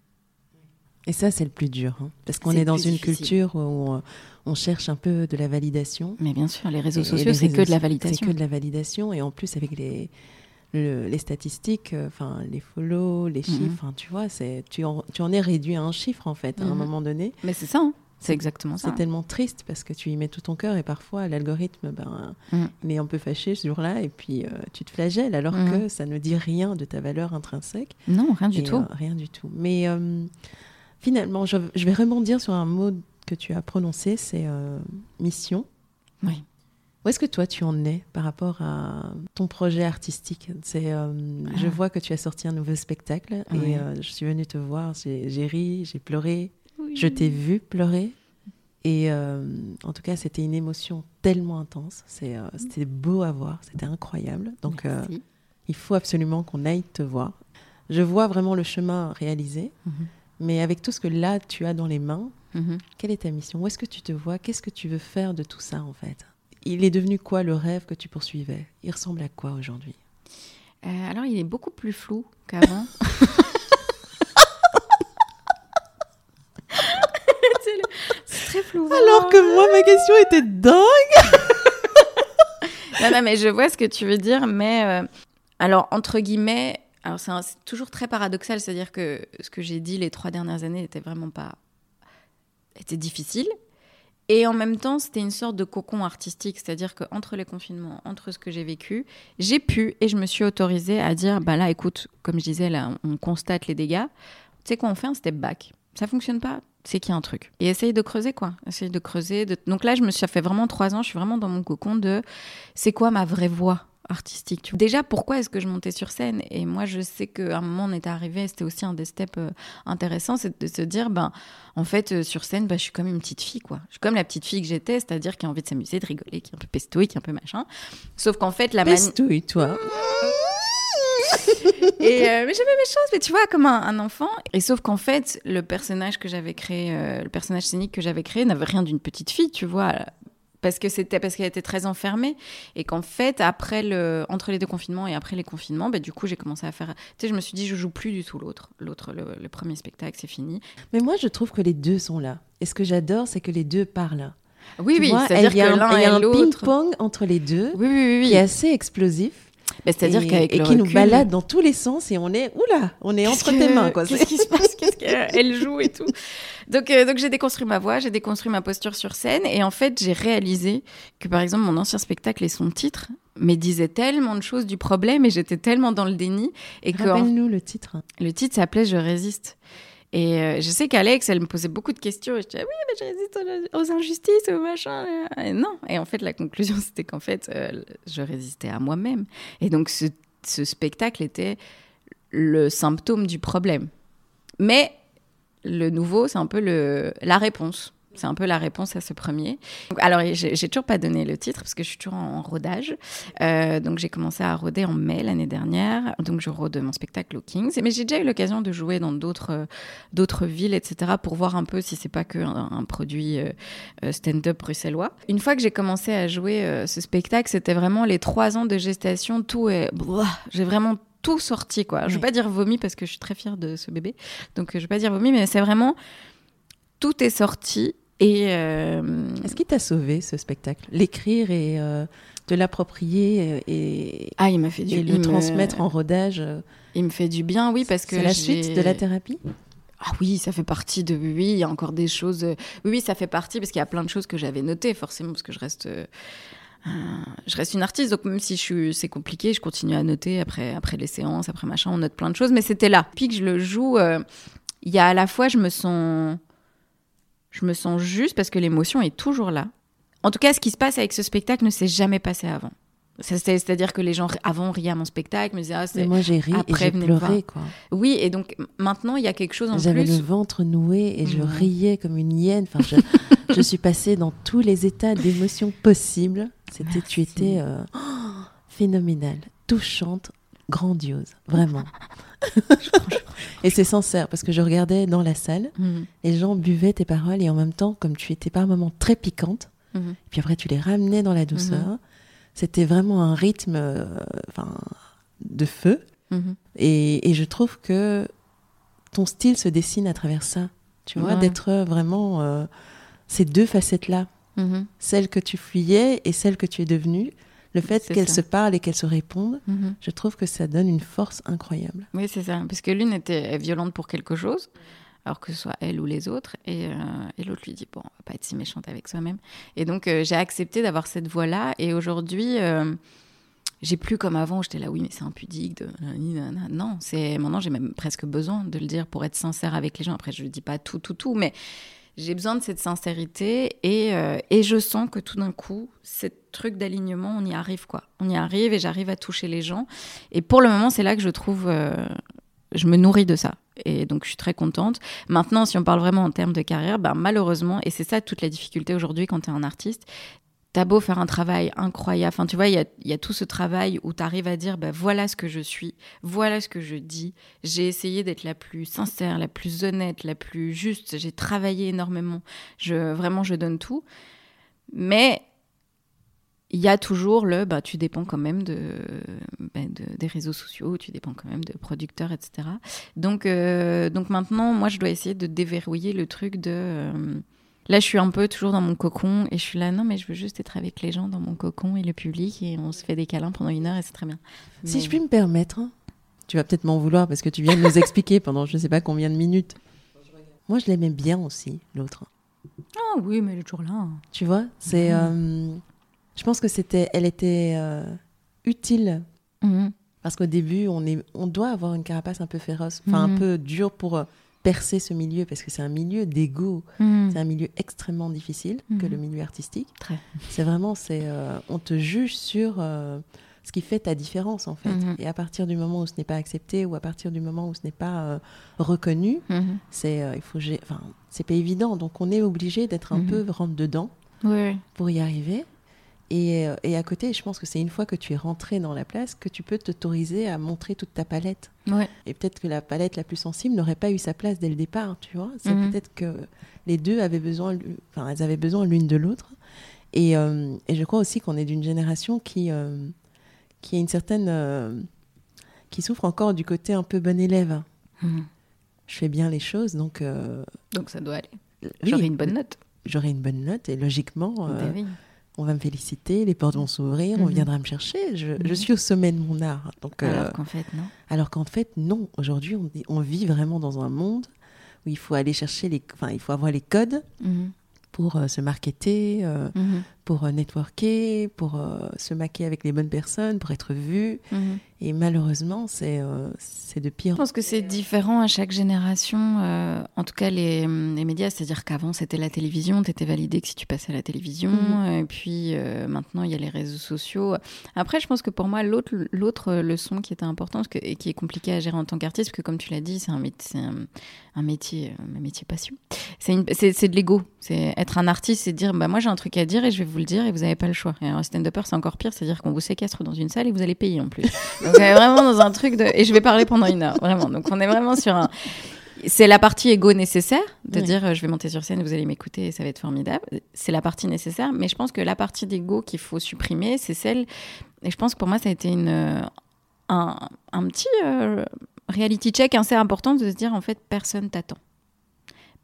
Et ça, c'est le plus dur. hein, parce qu'on est dans une difficile. culture où on, cherche un peu de la validation. Mais bien sûr, les réseaux sociaux, c'est que de la validation. C'est que de la validation. Et en plus, avec les, le- les statistiques, euh, enfin les follow, les chiffres, Mhm. enfin, tu vois, c'est, tu, en, tu en es réduit à un chiffre, en fait, à un Mhm. moment donné. Mais c'est ça, hein. c'est exactement ça. C'est tellement triste parce que tu y mets tout ton cœur et parfois l'algorithme, ben, Mhm. il est un peu fâché ce jour-là et puis euh, tu te flagelles alors Mhm. que ça ne dit rien de ta valeur intrinsèque. Non, rien du Et, tout. euh, rien du tout. Mais euh, finalement, je, je vais rebondir sur un mot que tu as prononcé, c'est mission. Oui. Où est-ce que toi tu en es par rapport à ton projet artistique? C'est, euh, Je Ah. vois que tu as sorti un nouveau spectacle Oui. et euh, je suis venue te voir, j'ai ri, j'ai pleuré, je t'ai vu pleurer. Et euh, en tout cas, c'était une émotion tellement intense. C'est, euh, c'était beau à voir, c'était incroyable. Donc, il faut absolument qu'on aille te voir. Je vois vraiment le chemin réalisé, Mhm. mais avec tout ce que là tu as dans les mains, Mhm. quelle est ta mission? Où est-ce que tu te vois? Qu'est-ce que tu veux faire de tout ça en fait? Il est devenu quoi le rêve que tu poursuivais? Il ressemble à quoi aujourd'hui? Euh, alors, il est beaucoup plus flou qu'avant. <laughs> c'est, le- c'est très flou. Alors que moi, ma question était dingue Non, non, mais je vois ce que tu veux dire, mais euh, alors, entre guillemets, alors c'est, un- c'est toujours très paradoxal, c'est-à-dire que ce que j'ai dit les trois dernières années n'était vraiment pas. était difficile. Et en même temps, c'était une sorte de cocon artistique, c'est-à-dire qu'entre les confinements, entre ce que j'ai vécu, j'ai pu et je me suis autorisée à dire bah là, écoute, comme je disais, là, on constate les dégâts. Tu sais quoi, on fait un step back. Ça fonctionne pas, c'est qu'il y a un truc. Et essaye de creuser, quoi. Essaye de creuser. de- Donc là, je me suis ça fait vraiment trois ans, je suis vraiment dans mon cocon de c'est quoi ma vraie voix artistique tu vois. Déjà, pourquoi est-ce que je montais sur scène? Et moi, je sais qu'à un moment, on était arrivé, c'était aussi un des steps euh, intéressants, c'est de se dire, ben, en fait, euh, sur scène, ben, je suis comme une petite fille, quoi. Je suis comme la petite fille que j'étais, c'est-à-dire qui a envie de s'amuser, de rigoler, qui est un peu pestouille, qui est un peu machin. Sauf qu'en fait, la manière... Pestouille, toi? <laughs> Et euh, mais j'avais mes choses, mais tu vois, comme un, un enfant. Et sauf qu'en fait, le personnage que j'avais créé, euh, le personnage scénique que j'avais créé n'avait rien d'une petite fille, tu vois. Parce que c'était parce qu'elle était très enfermée et qu'en fait après le entre les deux confinements et après les confinements bah, du coup j'ai commencé à faire tu sais je me suis dit je joue plus du tout l'autre l'autre le, premier spectacle c'est fini. Mais moi je trouve que les deux sont là. Et ce que j'adore c'est que les deux parlent. Oui oui c'est-à-dire que l'un et l'autre il y a un ping-pong entre les deux oui, oui, oui, qui est assez explosif c'est-à-dire qu'avec et qui nous balade dans tous les sens et on est oula, on est entre tes mains quoi. Qu'est-ce qui se <laughs> passe? Qu'est-ce qu'elle joue et tout? Donc euh, donc j'ai déconstruit ma voix, j'ai déconstruit ma posture sur scène et en fait j'ai réalisé que par exemple mon ancien spectacle et son titre me disaient tellement de choses du problème et j'étais tellement dans le déni et que rappelle-nous le titre. Le titre s'appelait Je résiste. Et euh, je sais qu'Alex, elle me posait beaucoup de questions. Et je disais, oui, mais je résiste aux, injustices, aux machins. Et non. Et en fait, la conclusion, <laughs> c'était qu'en fait, euh, je résistais à moi-même. Et donc, ce, ce, spectacle était le symptôme du problème. Mais le nouveau, c'est un peu le, la réponse. C'est un peu la réponse à ce premier. alors, j'ai toujours pas donné le titre parce que je suis toujours en, rodage. Euh, donc, j'ai commencé à roder en mai l'année dernière. Donc, je rôde mon spectacle au Kings. Mais j'ai déjà eu l'occasion de jouer dans d'autres d'autres villes, etc., pour voir un peu si c'est pas que un, produit euh, euh, stand-up bruxellois. Une fois que j'ai commencé à jouer ce spectacle, c'était vraiment les trois ans de gestation. Tout est, j'ai vraiment tout sorti quoi. Je vais pas dire vomi parce que je suis très fière de ce bébé. Donc je vais pas dire vomi mais c'est vraiment tout est sorti et euh, est-ce qu'il t'a sauvé ce spectacle? L'écrire et euh, de l'approprier euh, et ah il m'a fait du et le transmettre en rodage. Il me fait du bien, oui, parce que c'est la suite de la thérapie? Ah oui, ça fait partie de. Oui, il y a encore des choses. Oui, oui, ça fait partie parce qu'il y a plein de choses que j'avais notées forcément parce que je reste. je reste une artiste, donc même si je suis, c'est compliqué, je continue à noter après, après les séances, après machin, on note plein de choses, mais c'était là. Puis que je le joue, il y a à la fois, je me sens je me sens juste parce que l'émotion est toujours là. En tout cas, ce qui se passe avec ce spectacle ne s'est jamais passé avant. C'est-à-dire que les gens avant riaient à mon spectacle, me disaient ah, c'est moi j'ai ri et j'ai pleuré quoi. Oui et donc maintenant il y a quelque chose en plus. J'avais le ventre noué et je riais comme une hyène. Enfin je, <laughs> je suis passée dans tous les états d'émotion possibles. C'était tu étais euh, phénoménale, touchante, grandiose, vraiment. <laughs> et c'est sincère parce que je regardais dans la salle, mhm. les gens buvaient tes paroles et en même temps, comme tu étais par moments très piquante, mhm. puis après tu les ramenais dans la douceur, mhm. c'était vraiment un rythme euh, de feu. Et, je trouve que ton style se dessine à travers ça, tu vois, d'être vraiment euh, ces deux facettes-là, celle que tu fuyais et celle que tu es devenue le fait qu'elles se parlent et qu'elles se répondent, mhm. je trouve que ça donne une force incroyable. Oui, c'est ça. Parce que l'une était violente pour quelque chose, alors que ce soit elle ou les autres, et, euh, l'autre lui dit bon, on va pas être si méchante avec soi-même. Et donc euh, j'ai accepté d'avoir cette voix-là, et aujourd'hui. Euh, j'ai plus comme avant, j'étais là, oui, mais c'est impudique. De... Non, c'est maintenant j'ai même presque besoin de le dire pour être sincère avec les gens. Après, je ne dis pas tout, tout, tout, mais j'ai besoin de cette sincérité et, euh, et je sens que tout d'un coup, ce truc d'alignement, on y arrive quoi. On y arrive et j'arrive à toucher les gens. Et pour le moment, c'est là que je trouve, euh, je me nourris de ça. Et donc, je suis très contente. Maintenant, si on parle vraiment en termes de carrière, ben, malheureusement, et c'est ça toute la difficulté aujourd'hui quand tu es un artiste, Beau faire un travail incroyable, enfin, tu vois, il y a, tout ce travail où tu arrives à dire, bah, voilà ce que je suis, voilà ce que je dis. J'ai essayé d'être la plus sincère, la plus honnête, la plus juste. J'ai travaillé énormément. Je, vraiment, je donne tout. Mais il y a toujours le, bah, tu dépends quand même de, bah, des réseaux sociaux, tu dépends quand même de producteurs, etc. Donc, euh, donc maintenant, moi, je dois essayer de déverrouiller le truc de... Euh, Là, je suis un peu toujours dans mon cocon et je suis là, non, mais je veux juste être avec les gens dans mon cocon et le public et on se fait des câlins pendant une heure et c'est très bien. Si je puis me permettre, hein, tu vas peut-être m'en vouloir parce que tu viens de nous expliquer <laughs> pendant je ne sais pas combien de minutes. Moi, je l'aimais bien aussi, l'autre. Ah oui, mais elle est toujours là. Hein. Tu vois, c'est. Euh, je pense que c'était, elle était euh, utile. Mhm. Parce qu'au début, on, est, on doit avoir une carapace un peu féroce, enfin un mhm. peu dure pour euh, percer ce milieu parce que c'est un milieu d'ego. Hmm. C'est un milieu extrêmement difficile que hmm. le milieu artistique. C'est vraiment, c'est, euh, on te juge sur euh, ce qui fait ta différence en fait. Hmm. Et à partir du moment où ce n'est pas accepté ou à partir du moment où ce n'est pas euh, reconnu, c'est, il faut, enfin, c'est pas évident. Donc on est obligé d'être un peu rentre dedans pour y arriver. Euh, et, à côté, je pense que c'est une fois que tu es rentré dans la place que tu peux t'autoriser à montrer toute ta palette. Et peut-être que la palette la plus sensible n'aurait pas eu sa place dès le départ, tu vois. C'est mhm. peut-être que les deux avaient besoin, enfin, elles avaient besoin l'une de l'autre. Et, euh, et je crois aussi qu'on est d'une génération qui, euh, qui a une certaine. euh, qui souffre encore du côté un peu bon élève. Mhm. Je fais bien les choses, donc. Donc ça doit aller. oui, J'aurai une bonne note. J'aurai une bonne note, et logiquement, Ben oui. On va me féliciter, les portes vont s'ouvrir, on Mhm. viendra me chercher. Je, je Mhm. suis au sommet de mon art. Donc, euh, Alors qu'en fait, non. Alors qu'en fait, non. Aujourd'hui, on, vit vraiment dans un monde où il faut aller chercher les, enfin, il faut avoir les codes Mhm. pour euh, se marketer, euh. Pour euh, networker, pour euh, se maquer avec les bonnes personnes, pour être vu. Mhm. Et malheureusement, c'est euh, c'est de pire. Je pense que c'est différent à chaque génération. euh, en tout cas, les, les médias, c'est-à-dire qu'avant, c'était la télévision. Tu étais validé que si tu passais à la télévision. Mhm. Et puis maintenant, il y a les réseaux sociaux. Après, je pense que pour moi, l'autre leçon qui était importante que- et qui est compliquée à gérer en tant qu'artiste, parce que comme tu l'as dit, c'est un, un, un métier, un métier passion. C'est de l'ego. C'est être un artiste, c'est dire bah, moi, j'ai un truc à dire et je vais vous le dire et vous n'avez pas le choix. Et un stand-upper, c'est encore pire. C'est-à-dire qu'on vous séquestre dans une salle et vous allez payer en plus. <laughs> Donc, on est vraiment dans un truc de. Et je vais parler pendant une heure, vraiment. Donc, on est vraiment sur un. C'est la partie égo nécessaire, de Oui. dire euh, je vais monter sur scène, vous allez m'écouter et ça va être formidable. C'est la partie nécessaire, mais je pense que la partie d'égo qu'il faut supprimer, c'est celle. Et je pense que pour moi, ça a été une, euh, un, un petit euh, reality check assez important de se dire en fait, personne t'attend.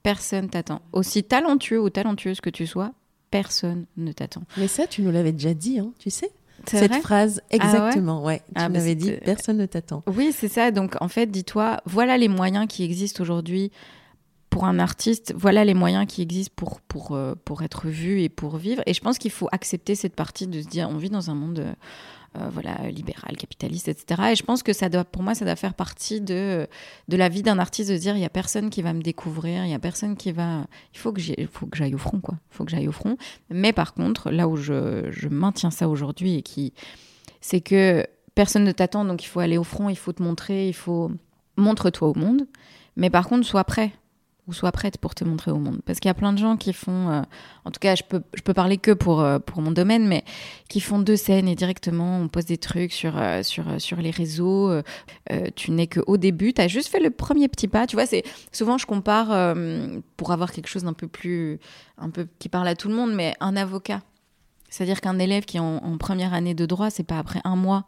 Personne t'attend. Aussi talentueux ou talentueuse que tu sois, personne ne t'attend. Mais ça, tu nous l'avais déjà dit, hein, tu sais Cette phrase, exactement, ouais. Tu Ah, bah, m'avais dit, personne ne t'attend. Oui, c'est ça. Donc, en fait, dis-toi, voilà les moyens qui existent aujourd'hui pour un artiste. Voilà les moyens qui existent pour, pour, euh, pour être vu et pour vivre. Et je pense qu'il faut accepter cette partie de se dire, on vit dans un monde euh, voilà, libéral, capitaliste, etc. Et je pense que ça doit, pour moi, ça doit faire partie de, de la vie d'un artiste de dire, il n'y a personne qui va me découvrir, il n'y a personne qui va... Il faut que j'y- il faut que j'aille au front, quoi. Il faut que j'aille au front. Mais par contre, là où je, je maintiens ça aujourd'hui et qui... C'est que personne ne t'attend, donc il faut aller au front, il faut te montrer, il faut... Montre-toi au monde. Mais par contre, sois prêt ou sois prête pour te montrer au monde. Parce qu'il y a plein de gens qui font, euh, en tout cas, je peux, je peux parler que pour, euh, pour mon domaine, mais qui font deux scènes et directement, on poste des trucs sur, euh, sur, sur les réseaux. tu n'es qu'au début, tu as juste fait le premier petit pas. Tu vois, c'est souvent, je compare, pour avoir quelque chose d'un peu plus, un peu qui parle à tout le monde, mais un avocat. C'est-à-dire qu'un élève qui est en, en première année de droit, c'est pas après un mois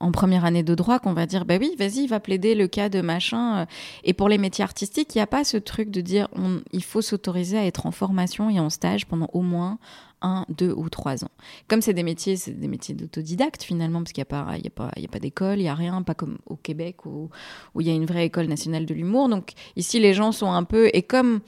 en première année de droit qu'on va dire bah oui vas-y va plaider le cas de machin euh. et pour les métiers artistiques il n'y a pas ce truc de dire on, il faut s'autoriser à être en formation et en stage pendant au moins un, deux ou trois ans. Comme c'est des métiers, c'est des métiers d'autodidacte finalement, parce qu'il n'y a pas, pas, pas d'école, il n'y a rien, pas comme au Québec où, où il y a une vraie école nationale de l'humour. Donc ici, les gens sont un peu, et comme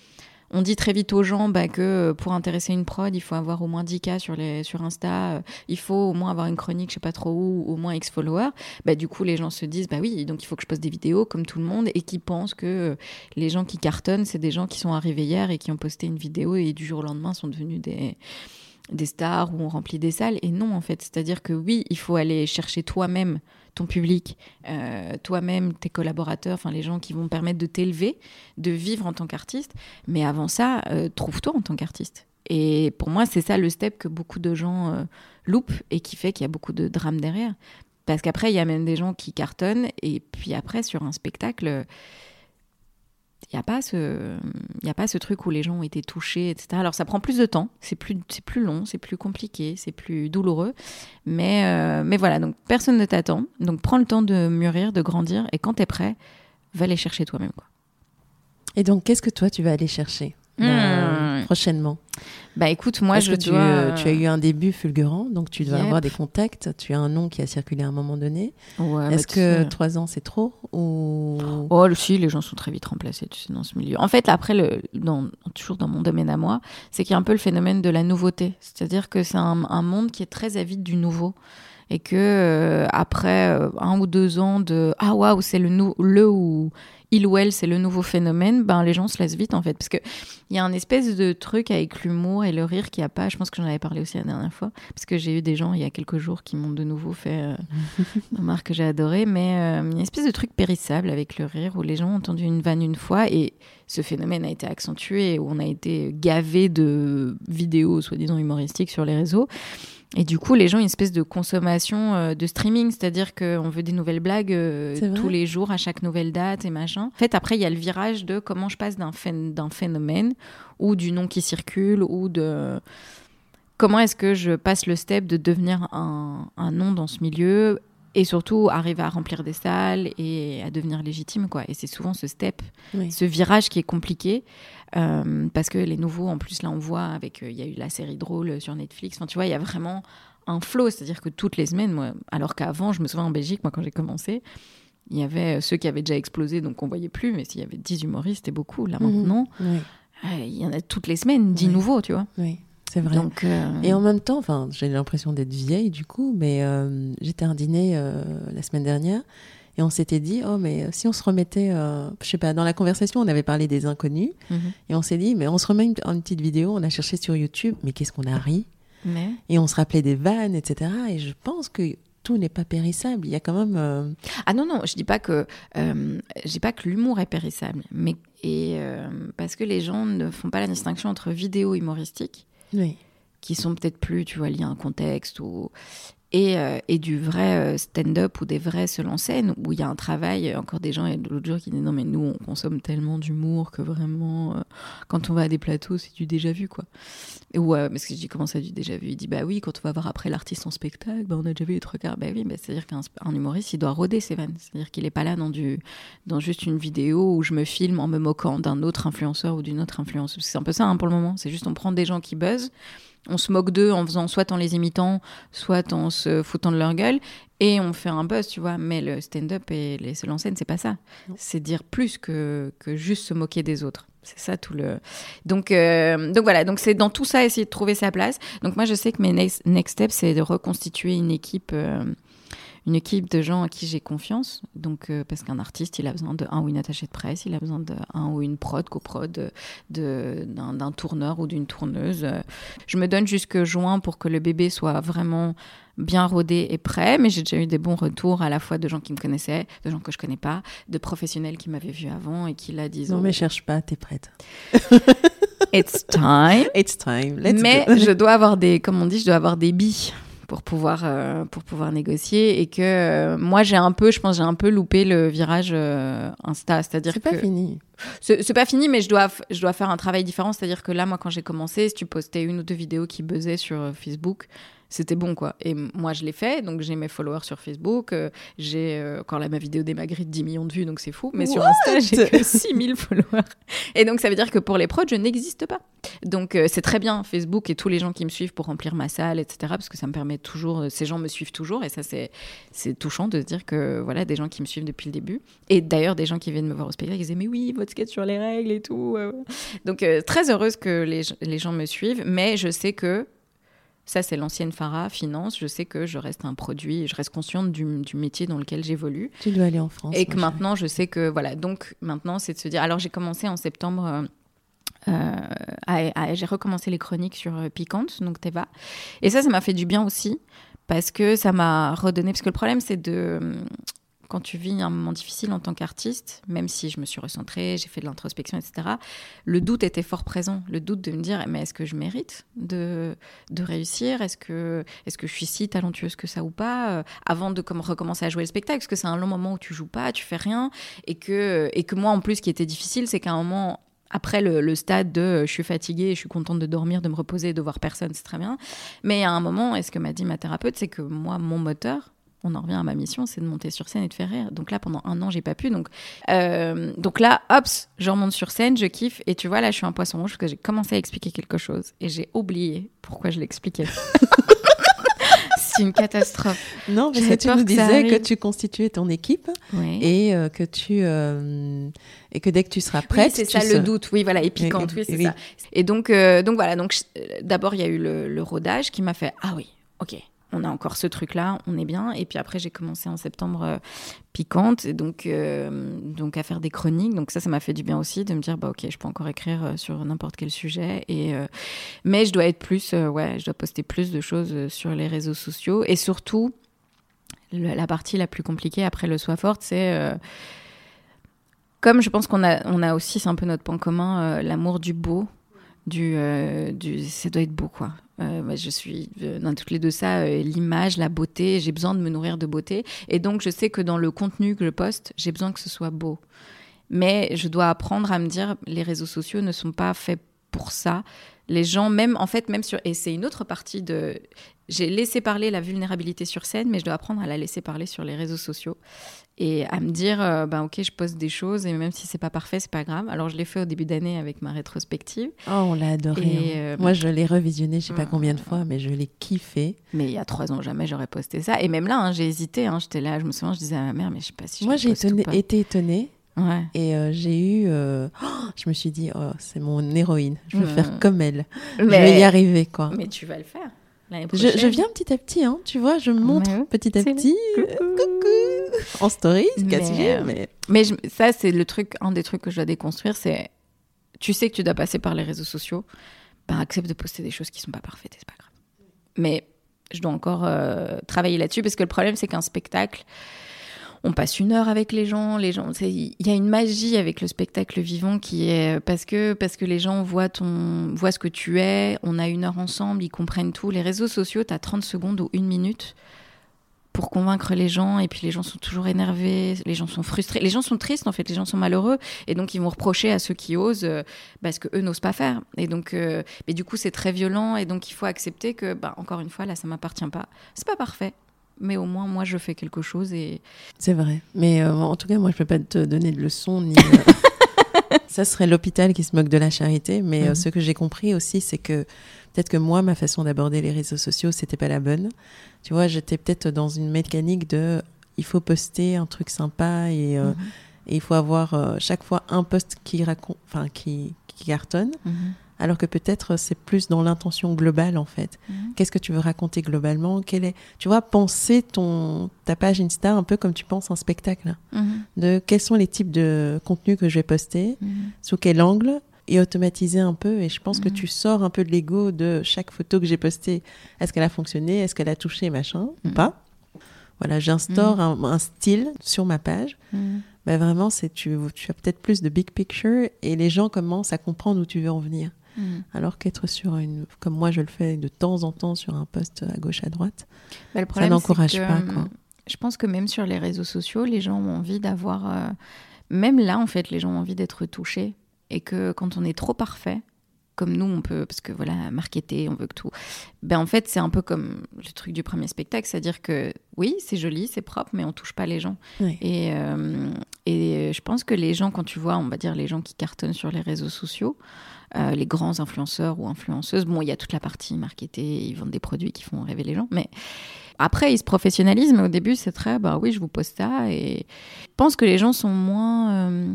on dit très vite aux gens bah, que euh, pour intéresser une prod, il faut avoir au moins 10 cas sur, les, sur Insta, euh, il faut au moins avoir une chronique, je sais pas trop où, au moins X followers. Bah, du coup, les gens se disent, bah oui, donc il faut que je poste des vidéos comme tout le monde et qui pensent que euh, les gens qui cartonnent, c'est des gens qui sont arrivés hier et qui ont posté une vidéo et du jour au lendemain sont devenus des des stars où on remplit des salles et non en fait c'est à dire que oui il faut aller chercher toi-même ton public euh, toi-même tes collaborateurs enfin les gens qui vont permettre de t'élever de vivre en tant qu'artiste. Mais avant ça euh, trouve-toi en tant qu'artiste. Et pour moi c'est ça le step que beaucoup de gens euh, loupent et qui fait qu'il y a beaucoup de drames derrière. Parce qu'après il y a même des gens qui cartonnent et puis après sur un spectacle il n'y a pas ce il a pas ce truc où les gens ont été touchés etc alors ça prend plus de temps. C'est plus c'est plus long c'est plus compliqué c'est plus douloureux. Mais euh, mais voilà. Donc personne ne t'attend. Donc prends le temps de mûrir de grandir. Et quand tu es prêt va les chercher toi-même quoi. Et donc, qu'est-ce que toi, tu vas aller chercher? Hmm. euh, prochainement bah écoute moi Parce je que tu, dois euh, tu as eu un début fulgurant, donc tu dois Yep. avoir des contacts. Tu as un nom qui a circulé à un moment donné. Ouais, Est-ce bah, tu que sais. trois ans, c'est trop ou... Oh, si, les gens sont très vite remplacés, tu sais, dans ce milieu. En fait, après, le, dans, toujours dans mon domaine à moi, c'est qu'il y a un peu le phénomène de la nouveauté. C'est-à-dire que c'est un, un monde qui est très avide du nouveau. Et que euh, après euh, un ou deux ans de ah waouh c'est le nou le ou il ou elle c'est le nouveau phénomène ben les gens se laissent vite en fait. Parce que il y a un espèce de truc avec l'humour et le rire qui a pas je pense que j'en avais parlé aussi la dernière fois parce que j'ai eu des gens il y a quelques jours qui m'ont de nouveau fait euh, <laughs> une remarque que j'ai adoré mais euh, il y a une espèce de truc périssable avec le rire où les gens ont entendu une vanne une fois et ce phénomène a été accentué où on a été gavé de vidéos soi-disant humoristiques sur les réseaux et du coup, les gens ont une espèce de consommation euh, de streaming, c'est-à-dire qu'on veut des nouvelles blagues euh, tous les jours, à chaque nouvelle date et machin. En fait, après, il y a le virage de comment je passe d'un phén- d'un phénomène ou du nom qui circule ou de comment est-ce que je passe le step de devenir un, un nom dans ce milieu et surtout arriver à remplir des salles et à devenir légitime quoi. Et c'est souvent ce step Oui. ce virage qui est compliqué euh, parce que les nouveaux en plus là on voit avec euh, il y a eu la série drôle sur Netflix. Enfin tu vois il y a vraiment un flow. C'est à dire que toutes les semaines moi alors qu'avant je me souviens en Belgique moi quand j'ai commencé il y avait euh, ceux qui avaient déjà explosé donc on voyait plus mais s'il y avait 10 humoristes c'était beaucoup. Là Mhm. maintenant Oui, il y en a toutes les semaines 10 Ouais. nouveaux tu vois. Oui, c'est vrai. donc euh, Et en même temps, enfin, j'ai l'impression d'être vieille du coup, mais euh, j'étais à un dîner euh, la semaine dernière et on s'était dit, oh, mais si on se remettait, je sais pas, dans la conversation, on avait parlé des inconnus mhm. et on s'est dit, mais on se remet une, une petite vidéo, on a cherché sur YouTube, mais qu'est-ce qu'on a ri? Mais et on se rappelait des vannes, etc. Et je pense que tout n'est pas périssable. Il y a quand même. euh, Ah non, non, je dis pas que, euh, je dis pas que l'humour est périssable, mais et, euh, parce que les gens ne font pas la distinction entre vidéos humoristiques, Qui sont peut-être plus, tu vois, liées à un contexte, ou, et, euh, et du vrai euh, stand-up ou des vrais seuls en scène, où il y a un travail, euh, encore des gens, et l'autre jour qui disaient non, mais nous, on consomme tellement d'humour que vraiment, quand on va à des plateaux, c'est du déjà vu, quoi. Ou, euh, parce que je dis comment ça, du déjà vu? Il dit, bah oui, quand on va voir après l'artiste en spectacle, bah, on a déjà vu les quarts. Bah oui, c'est-à-dire qu'un un humoriste, il doit roder ses vannes. C'est-à-dire qu'il est pas là dans, du, dans juste une vidéo où je me filme en me moquant d'un autre influenceur ou d'une autre influenceuse. C'est un peu ça hein, pour le moment. C'est juste on prend des gens qui buzzent, on se moque d'eux en faisant soit en les imitant, soit en se foutant de leur gueule, et on fait un buzz, tu vois. Mais le stand-up et les seuls en scène, c'est pas ça. C'est dire plus que, que juste se moquer des autres. C'est ça tout le. Donc, euh, donc voilà, donc c'est dans tout ça essayer de trouver sa place. Donc moi, je sais que mes next, next steps, c'est de reconstituer une équipe, euh, une équipe de gens à qui j'ai confiance. Donc euh, parce qu'un artiste, il a besoin d'un ou une attachée de presse, il a besoin d'un ou une prod, coprod, d'un tourneur ou d'une tourneuse. Je me donne jusque juin pour que le bébé soit vraiment bien rodé et prêt, mais j'ai déjà eu des bons retours à la fois de gens qui me connaissaient, de gens que je connais pas, de professionnels qui m'avaient vu avant et qui là disent Non, oh, mais cherche pas, t'es prête. it's time. <laughs> It's time. Let's mais go. je dois avoir des, comme on dit, je dois avoir des billes pour pouvoir euh, pour pouvoir négocier et que euh, moi j'ai un peu, je pense j'ai un peu loupé le virage euh, Insta, c'est-à-dire C'est que pas fini. c'est pas fini, mais je dois, f- je dois faire un travail différent. C'est-à-dire que là, moi, quand j'ai commencé, si tu postais une ou deux vidéos qui buzzaient sur Facebook, c'était bon, quoi. Et moi, je l'ai fait, donc j'ai mes followers sur Facebook. euh, j'ai, euh, quand là, ma vidéo démagrie de 10 millions de vues, donc c'est fou. Mais sur Insta, j'ai que 6000 followers. Et donc, ça veut dire que pour les prods, je n'existe pas. Donc, euh, c'est très bien, Facebook et tous les gens qui me suivent pour remplir ma salle, etc. Parce que ça me permet toujours, euh, ces gens me suivent toujours. Et ça, c'est, c'est touchant de se dire que, voilà, des gens qui me suivent depuis le début. Et d'ailleurs, des gens qui viennent me voir au spectacle, ils disaient Mais oui, votre sketch sur les règles et tout. euh. Donc, euh, très heureuse que les, les gens me suivent, mais je sais que ça, c'est l'ancienne Farah, finance. Je sais que je reste un produit, je reste consciente du, du métier dans lequel j'évolue. Tu dois aller en France. Et que maintenant, je sais que, voilà, donc maintenant, c'est de se dire. Alors, j'ai commencé en septembre. euh, euh, j'ai recommencé les chroniques sur euh, Piquante, donc Teva. Et ça, ça m'a fait du bien aussi, parce que ça m'a redonné. Parce que le problème, c'est de. Quand tu vis un moment difficile en tant qu'artiste, même si je me suis recentrée, j'ai fait de l'introspection, etc., le doute était fort présent. Le doute de me dire, mais est-ce que je mérite de, de réussir? Est-ce que, est que je suis si talentueuse que ça ou pas? Euh, Avant de comme, recommencer à jouer le spectacle, parce que c'est un long moment où tu joues pas, tu fais rien. Et que, et que moi, en plus, ce qui était difficile, c'est qu'à un moment, après le, stade de je suis fatiguée, je suis contente de dormir, de me reposer, de voir personne, c'est très bien. Mais à un moment, et ce que m'a dit ma thérapeute, c'est que moi, mon moteur, on en revient à ma mission, c'est de monter sur scène et de faire rire. Donc là, pendant un an, j'ai pas pu. Donc, euh, donc là, hop, je remonte sur scène, je kiffe. Et tu vois, là, je suis un poisson rouge parce que j'ai commencé à expliquer quelque chose et j'ai oublié pourquoi je l'expliquais. <laughs> c'est une catastrophe. Non, parce que tu nous disais que tu constituais ton équipe et euh, que tu euh, et que dès que tu seras prête, oui, c'est ça le doute. Oui, voilà, et piquante. Oui, Oui, c'est ça. Et donc, euh, donc voilà. Donc, d'abord, il y a eu le, le rodage qui m'a fait ah oui, ok. On a encore ce truc-là, on est bien. Et puis après, j'ai commencé en septembre euh, piquante, donc euh, donc à faire des chroniques. Donc ça, ça m'a fait du bien aussi de me dire bah ok, je peux encore écrire euh, sur n'importe quel sujet. Et mais je dois être plus, ouais, je dois poster plus de choses sur les réseaux sociaux et surtout la partie la plus compliquée après le soir forte, c'est comme je pense qu'on a, aussi, c'est un peu notre point commun, l'amour du beau, du, euh, du, ça doit être beau quoi. Euh, je suis euh, dans toutes les deux ça, l'image, la beauté. J'ai besoin de me nourrir de beauté, et donc je sais que dans le contenu que je poste, j'ai besoin que ce soit beau. Mais je dois apprendre à me dire, les réseaux sociaux ne sont pas faits pour ça. Les gens, même en fait, même sur. Et c'est une autre partie de. J'ai laissé parler la vulnérabilité sur scène, mais je dois apprendre à la laisser parler sur les réseaux sociaux et à me dire, euh, ben ok, je poste des choses et même si c'est pas parfait, c'est pas grave. Alors je l'ai fait au début d'année avec ma rétrospective. Oh, on l'a adoré. Et, hein. euh, Moi, je l'ai revisionné, je sais pas euh, combien de fois, mais je l'ai kiffé. Mais il y a trois ans, jamais j'aurais posté ça. Et même là, hein, j'ai hésité. hein, J'étais là, je me souviens, je disais à ma mère, mais je sais pas si je Moi, j'ai été étonnée Ouais. et euh, j'ai eu. euh, oh, <gasps> je me suis dit, oh, c'est mon héroïne. Je veux Ouais. faire comme elle. Je Mais, vais y arriver, quoi. mais tu vas le faire Je, viens petit à petit, hein, tu vois, je me montre Ouais, petit à petit. Coucou. euh, coucou. En story, c'est Mais, casse-pied, euh, mais. Mais je- ça, c'est le truc, un des trucs que je dois déconstruire, c'est tu sais que tu dois passer par les réseaux sociaux, ben accepte de poster des choses qui sont pas parfaites c'est pas grave. Mais je dois encore euh, travailler là-dessus parce que le problème, c'est qu'un spectacle, on passe une heure avec les gens, les gens, il y a une magie avec le spectacle vivant qui est parce que parce que les gens voient ton voient ce que tu es, on a une heure ensemble, ils comprennent tout. Les réseaux sociaux, tu as 30 secondes ou une minute pour convaincre les gens et puis les gens sont toujours énervés, les gens sont frustrés, les gens sont tristes en fait, les gens sont malheureux et donc ils vont reprocher à ceux qui osent euh, bah, que eux n'osent pas faire. Et donc euh, mais du coup c'est très violent et donc il faut accepter que bah, encore une fois là ça m'appartient pas, c'est pas parfait mais au moins moi je fais quelque chose et C'est vrai. Mais euh, en tout cas, moi, je peux pas te donner de leçons ni. euh, <laughs> Ça serait l'hôpital qui se moque de la charité. Mais euh, Mhm. ce que j'ai compris aussi, c'est que peut-être que moi, ma façon d'aborder les réseaux sociaux, c'était pas la bonne. Tu vois, j'étais peut-être dans une mécanique de il faut poster un truc sympa et, euh, Mhm. et il faut avoir euh, chaque fois un post qui raconte, enfin qui, qui cartonne. Mhm. Alors que peut-être c'est plus dans l'intention globale en fait. Mhm. Qu'est-ce que tu veux raconter globalement? Quel est, tu vois, penser ton ta page Insta un peu comme tu penses un spectacle Mhm. de quels sont les types de contenus que je vais poster, Mhm. sous quel angle, et automatiser un peu. Et je pense que tu sors un peu de l'ego de chaque photo que j'ai postée. Est-ce qu'elle a fonctionné? Est-ce qu'elle a touché? Machin ou pas Voilà, j'instaure un, un style sur ma page. Ben vraiment, c'est tu, tu as peut-être plus de big picture et les gens commencent à comprendre où tu veux en venir. Mhm. Alors qu'être sur une, comme moi je le fais de temps en temps sur un poste à gauche à droite, Bah, le problème, n'encourage pas, quoi. Je pense que même sur les réseaux sociaux, les gens ont envie d'avoir. euh, Même là, en fait, les gens ont envie d'être touchés. Et que quand on est trop parfait, comme nous, on peut. Parce que voilà, marketer, on veut que tout. Ben, en fait, c'est un peu comme le truc du premier spectacle. C'est-à-dire que oui, c'est joli, c'est propre, mais on touche pas les gens. Oui. Et, euh, et je pense que les gens, quand tu vois, on va dire les gens qui cartonnent sur les réseaux sociaux, euh, les grands influenceurs ou influenceuses, bon, il y a toute la partie marketing, ils vendent des produits qui font rêver les gens, mais après, ils se professionnalisent, mais au début, c'est très, bah oui, je vous poste ça. Et je pense que les gens sont moins, euh,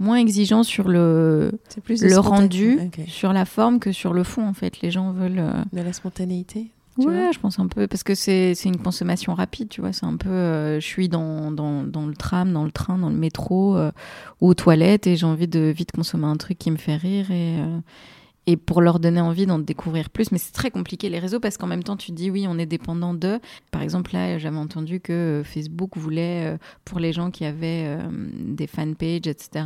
moins exigeants sur le, plus le rendu, sur la forme que sur le fond, en fait. Les gens veulent. euh, de la spontanéité. Ouais, je pense un peu, parce que c'est une consommation rapide, tu vois. C'est un peu, euh, je suis dans, dans, dans le tram, dans le train, dans le métro euh, aux toilettes et j'ai envie de vite consommer un truc qui me fait rire et, et pour leur donner envie d'en découvrir plus. Mais c'est très compliqué les réseaux parce qu'en même temps, tu dis oui, on est dépendant d'eux. Par exemple, là, j'avais entendu que euh, Facebook voulait, euh, pour les gens qui avaient euh, des fanpages, etc.,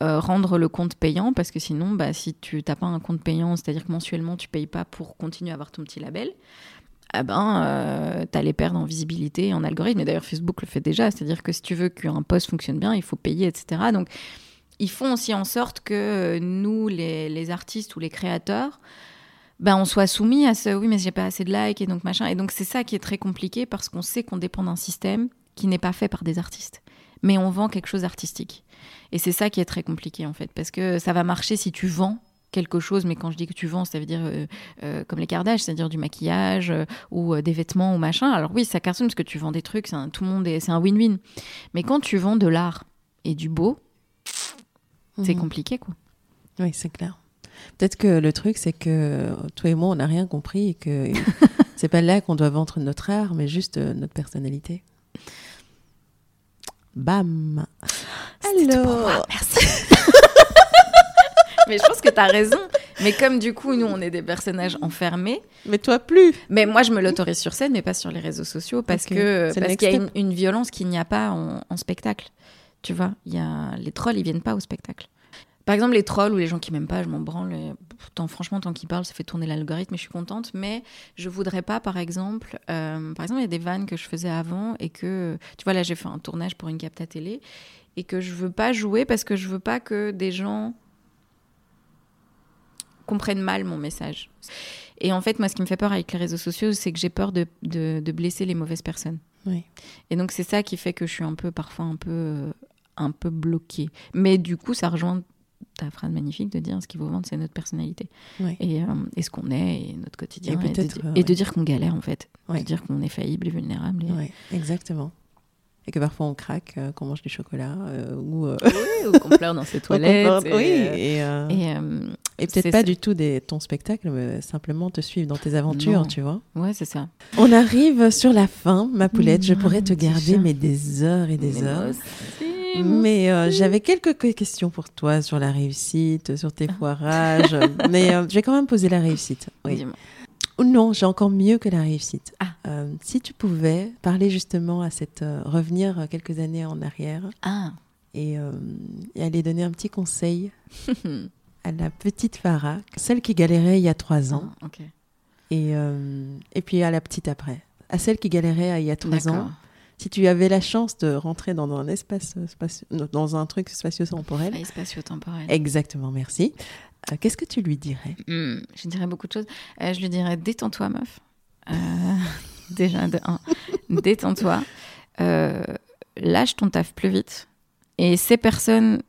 rendre le compte payant parce que sinon, bah, si tu n'as pas un compte payant, c'est-à-dire que mensuellement tu payes pas pour continuer à avoir ton petit label, ah ben, euh, tu allais perdre en visibilité et en algorithme. Et d'ailleurs, Facebook le fait déjà, c'est-à-dire que si tu veux qu'un post fonctionne bien, il faut payer, etc. Donc, ils font aussi en sorte que euh, nous, les, artistes ou les créateurs, ben, on soit soumis à ce oui, mais j'ai pas assez de likes et donc machin. Et donc, c'est ça qui est très compliqué parce qu'on sait qu'on dépend d'un système qui n'est pas fait par des artistes. Mais on vend quelque chose d'artistique. Et c'est ça qui est très compliqué en fait, parce que ça va marcher si tu vends quelque chose, mais quand je dis que tu vends, ça veut dire euh, euh, comme les Kardashians, c'est-à-dire du maquillage ou des vêtements ou machin. Alors oui, ça cartonne parce que tu vends des trucs, un- tout le monde est, c'est un win-win. Mais quand tu vends de l'art et du beau, c'est Mhm. compliqué quoi. Oui, c'est clair. Peut-être que le truc, c'est que toi et moi, on n'a rien compris et que <laughs> c'est pas là qu'on doit vendre notre art, mais juste euh, notre personnalité. Bam moi, merci. <laughs> mais je pense que tu as raison. Mais comme du coup, nous, on est des personnages enfermés, Mais toi, plus Mais moi, je me l'autorise sur scène, mais pas sur les réseaux sociaux, parce que parce qu'il y a une, violence qu'il n'y a pas en, en spectacle. Tu vois, y a les trolls, ils viennent pas au spectacle. Par exemple, les trolls ou les gens qui m'aiment pas, je m'en branle. Tant, franchement, tant qu'ils parlent, ça fait tourner l'algorithme et je suis contente. Mais je voudrais pas, par exemple, euh, par exemple, il y a des vannes que je faisais avant et que, tu vois, là, j'ai fait un tournage pour une capta télé et que je veux pas jouer parce que je veux pas que des gens comprennent mal mon message. Et en fait, moi, ce qui me fait peur avec les réseaux sociaux, c'est que j'ai peur de, de blesser les mauvaises personnes. Oui. Et donc, c'est ça qui fait que je suis un peu, parfois, un peu, euh, un peu bloquée. Mais du coup, ça rejoint ta phrase magnifique de dire ce qu'il faut vendre, c'est notre personnalité. Oui. Et, euh, et ce qu'on est, et notre quotidien. Et Et, de, euh, et de ouais. dire qu'on galère, en fait. Ouais. De dire qu'on est faillible et vulnérable. Exactement. Et que parfois on craque, euh, qu'on mange du chocolat euh, ou. euh, ou qu'on pleure dans ses <laughs> toilettes. qu'on- oui, et, et, euh, et, peut-être pas ça. du tout des, ton spectacle, mais simplement te suivre dans tes aventures, Non. tu vois. ouais, c'est ça. On arrive sur la fin, ma poulette. Je Mmh, pourrais te garder mais des heures et des Mais heures. Mais euh, j'avais quelques que- questions pour toi sur la réussite, sur tes foirages. mais euh, je vais quand même poser la réussite. Oui. Ou non, j'ai encore mieux que la réussite. Ah. Euh, si tu pouvais parler justement à cette. euh, revenir euh, quelques années en arrière Ah. et, euh, et aller donner un petit conseil <laughs> à la petite Farah, celle qui galérait il y a trois ans, Ah, et, et puis à la petite après. À celle qui galérait il y a trois ans, si tu avais la chance de rentrer dans un espace, spatio- dans un truc spatio-temporel, Ah, spatio-temporel. exactement, merci. Euh, Qu'est-ce que tu lui dirais? Hmm, je dirais beaucoup de choses. Euh, je lui dirais détends-toi, meuf. Euh, <laughs> déjà, de un, détends-toi. Lâche ton taf plus vite. Et ces personnes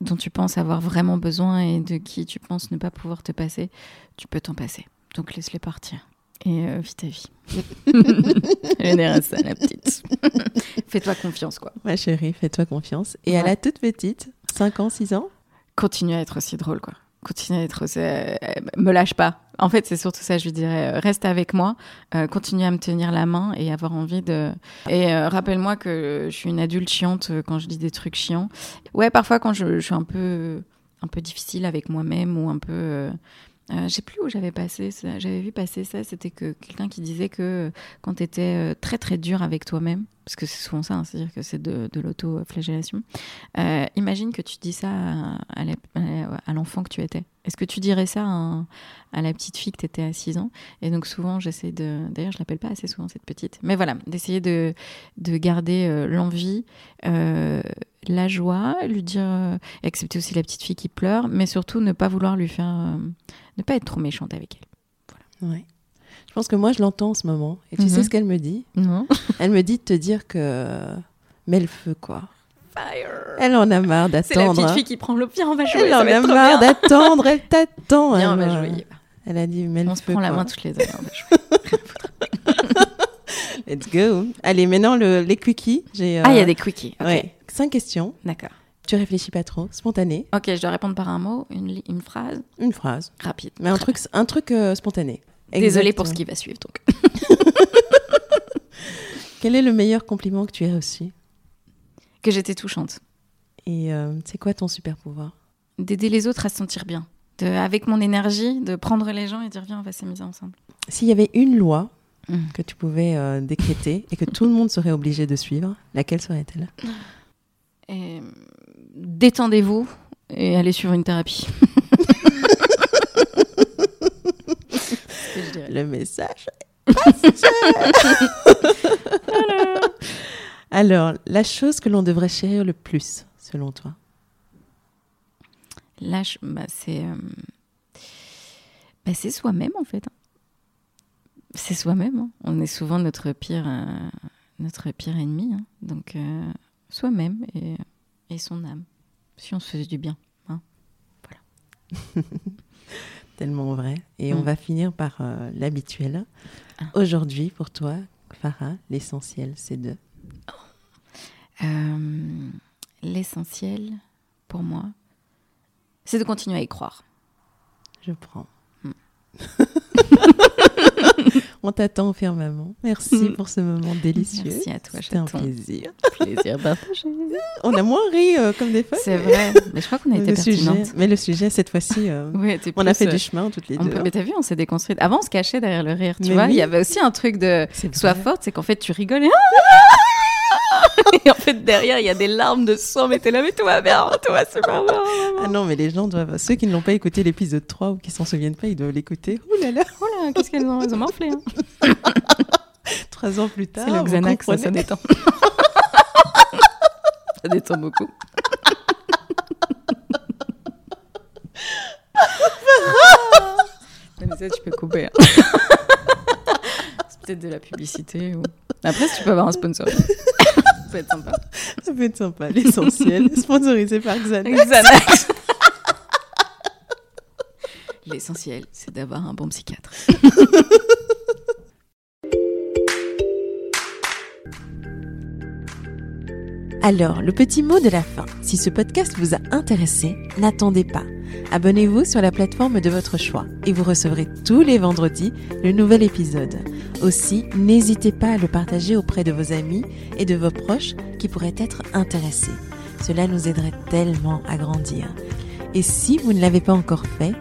dont tu penses avoir vraiment besoin et de qui tu penses ne pas pouvoir te passer, tu peux t'en passer. Donc laisse-les partir. Et vis ta vie. Je dirais ça, la petite. <laughs> Fais-toi confiance, quoi. Ma chérie, fais-toi confiance. Et à la toute petite, 5 ans, 6 ans? Continue à être aussi drôle, quoi. Continue à être aussi... euh, me lâche pas. En fait, c'est surtout ça, je lui dirais. euh, Reste avec moi, euh, continue à me tenir la main et avoir envie de... Et rappelle-moi que je suis une adulte chiante quand je dis des trucs chiants. Ouais, parfois quand je, suis un peu, un peu difficile avec moi-même ou un peu... euh, je sais plus où j'avais passé ça. J'avais vu passer ça. C'était que quelqu'un qui disait que quand tu étais très très dur avec toi-même, parce que c'est souvent ça, hein, c'est-à-dire que c'est de, l'auto-flagellation. euh, imagine que tu dis ça à, l'enfant que tu étais. Est-ce que tu dirais ça à, la petite fille que tu étais à 6 ans? Et donc souvent, j'essaie de... D'ailleurs, je l'appelle pas assez souvent cette petite. Mais voilà, d'essayer de, de garder euh, l'envie, euh, la joie, lui dire... euh, accepter aussi la petite fille qui pleure, mais surtout ne pas vouloir lui faire... euh, ne pas être trop méchante avec elle. Ouais. Je pense que moi, je l'entends en ce moment. Et tu Mhm. sais ce qu'elle me dit? Non <laughs> Elle me dit de te dire que. Mets le feu, quoi. Fire Elle en a marre C'est la d'attendre. petite hein. fille qui prend le pied, on va jouer, Elle ça en va a marre d'attendre, elle t'attend. Viens, on elle, va euh, jouer. Elle a dit, mets le On se feu, prend la main toutes les deux. on va <laughs> jouer. Let's go. Allez, maintenant, le, les quickies. Ah, il y a euh, des quickies. Ok, ouais, cinq questions. d'accord. Tu réfléchis pas trop, spontané. Ok, je dois répondre par un mot, une, phrase Une phrase. rapide. Mais un truc, un truc euh, spontané. Désolée pour ce qui va suivre. Donc. <laughs> Quel est le meilleur compliment que tu aies reçu? Que j'étais touchante. Et euh, c'est quoi ton super pouvoir? D'aider les autres à se sentir bien. De, avec mon énergie, de prendre les gens et dire viens, on va s'amuser ensemble. S'il y avait une loi Mm. que tu pouvais euh, décréter et que tout le monde serait obligé de suivre, laquelle serait-elle? Et, Détendez-vous et allez sur une thérapie. <laughs> Je. Le message. <laughs> Alors, la chose que l'on devrait chérir le plus, selon toi? Lâche, bah, c'est euh, bah, c'est soi-même en fait. C'est soi-même. hein. On est souvent notre pire, euh, notre pire ennemi. hein. Donc euh, soi-même et, et son âme. Si on se faisait du bien. <laughs> Tellement vrai. Et on Mm. va finir par euh, l'habituel. Ah. Aujourd'hui, pour toi, Farah, l'essentiel, c'est de? Euh, L'essentiel pour moi, c'est de continuer à y croire. Je prends. Mm. <laughs> on t'attend au firmament. Merci Mm. pour ce moment délicieux. Merci à toi, C'était un plaisir. Plaisir partagé. On a moins ri euh, comme des fois. C'est vrai. Mais je crois qu'on a <laughs> été le sujet, pertinente. mais le sujet, cette fois-ci, euh, <laughs> Ouais, on a fait euh, du chemin toutes les on deux. peut- Mais t'as vu, on s'est déconstruite. Avant, on se cachait derrière le rire, tu Mais vois. oui. Il y avait aussi un truc de sois forte, c'est qu'en fait, tu rigoles et... <laughs> <laughs> et en fait, derrière, il y a des larmes de sang, mais t'es là, mais tout va bien, tout va super bien. Ah non, mais les gens doivent, ceux qui ne l'ont pas écouté l'épisode 3 ou qui s'en souviennent pas, ils doivent l'écouter. Ouh là là, oh là qu'est-ce qu'elles ont, elles ont morflé. Hein. <laughs> Trois ans plus tard, c'est le Xanax, ça, ça détend. <laughs> ça détend beaucoup. mais ça, tu peux couper. Hein. C'est peut-être de la publicité ou... Après, si tu peux avoir un sponsor. <laughs> ça peut être sympa. Ça peut être sympa. L'essentiel, <laughs> sponsorisé par Xanax. Xanax. <laughs> L'essentiel, c'est d'avoir un bon psychiatre. Alors, le petit mot de la fin. Si ce podcast vous a intéressé, n'attendez pas. Abonnez-vous sur la plateforme de votre choix et vous recevrez tous les vendredis le nouvel épisode. Aussi, n'hésitez pas à le partager auprès de vos amis et de vos proches qui pourraient être intéressés. Cela nous aiderait tellement à grandir. Et si vous ne l'avez pas encore fait,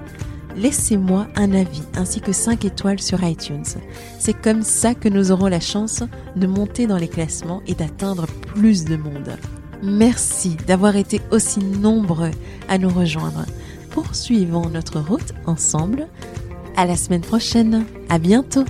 laissez-moi un avis ainsi que 5 étoiles sur iTunes. C'est comme ça que nous aurons la chance de monter dans les classements et d'atteindre plus de monde. Merci d'avoir été aussi nombreux à nous rejoindre. Poursuivons notre route ensemble. À la semaine prochaine. À bientôt.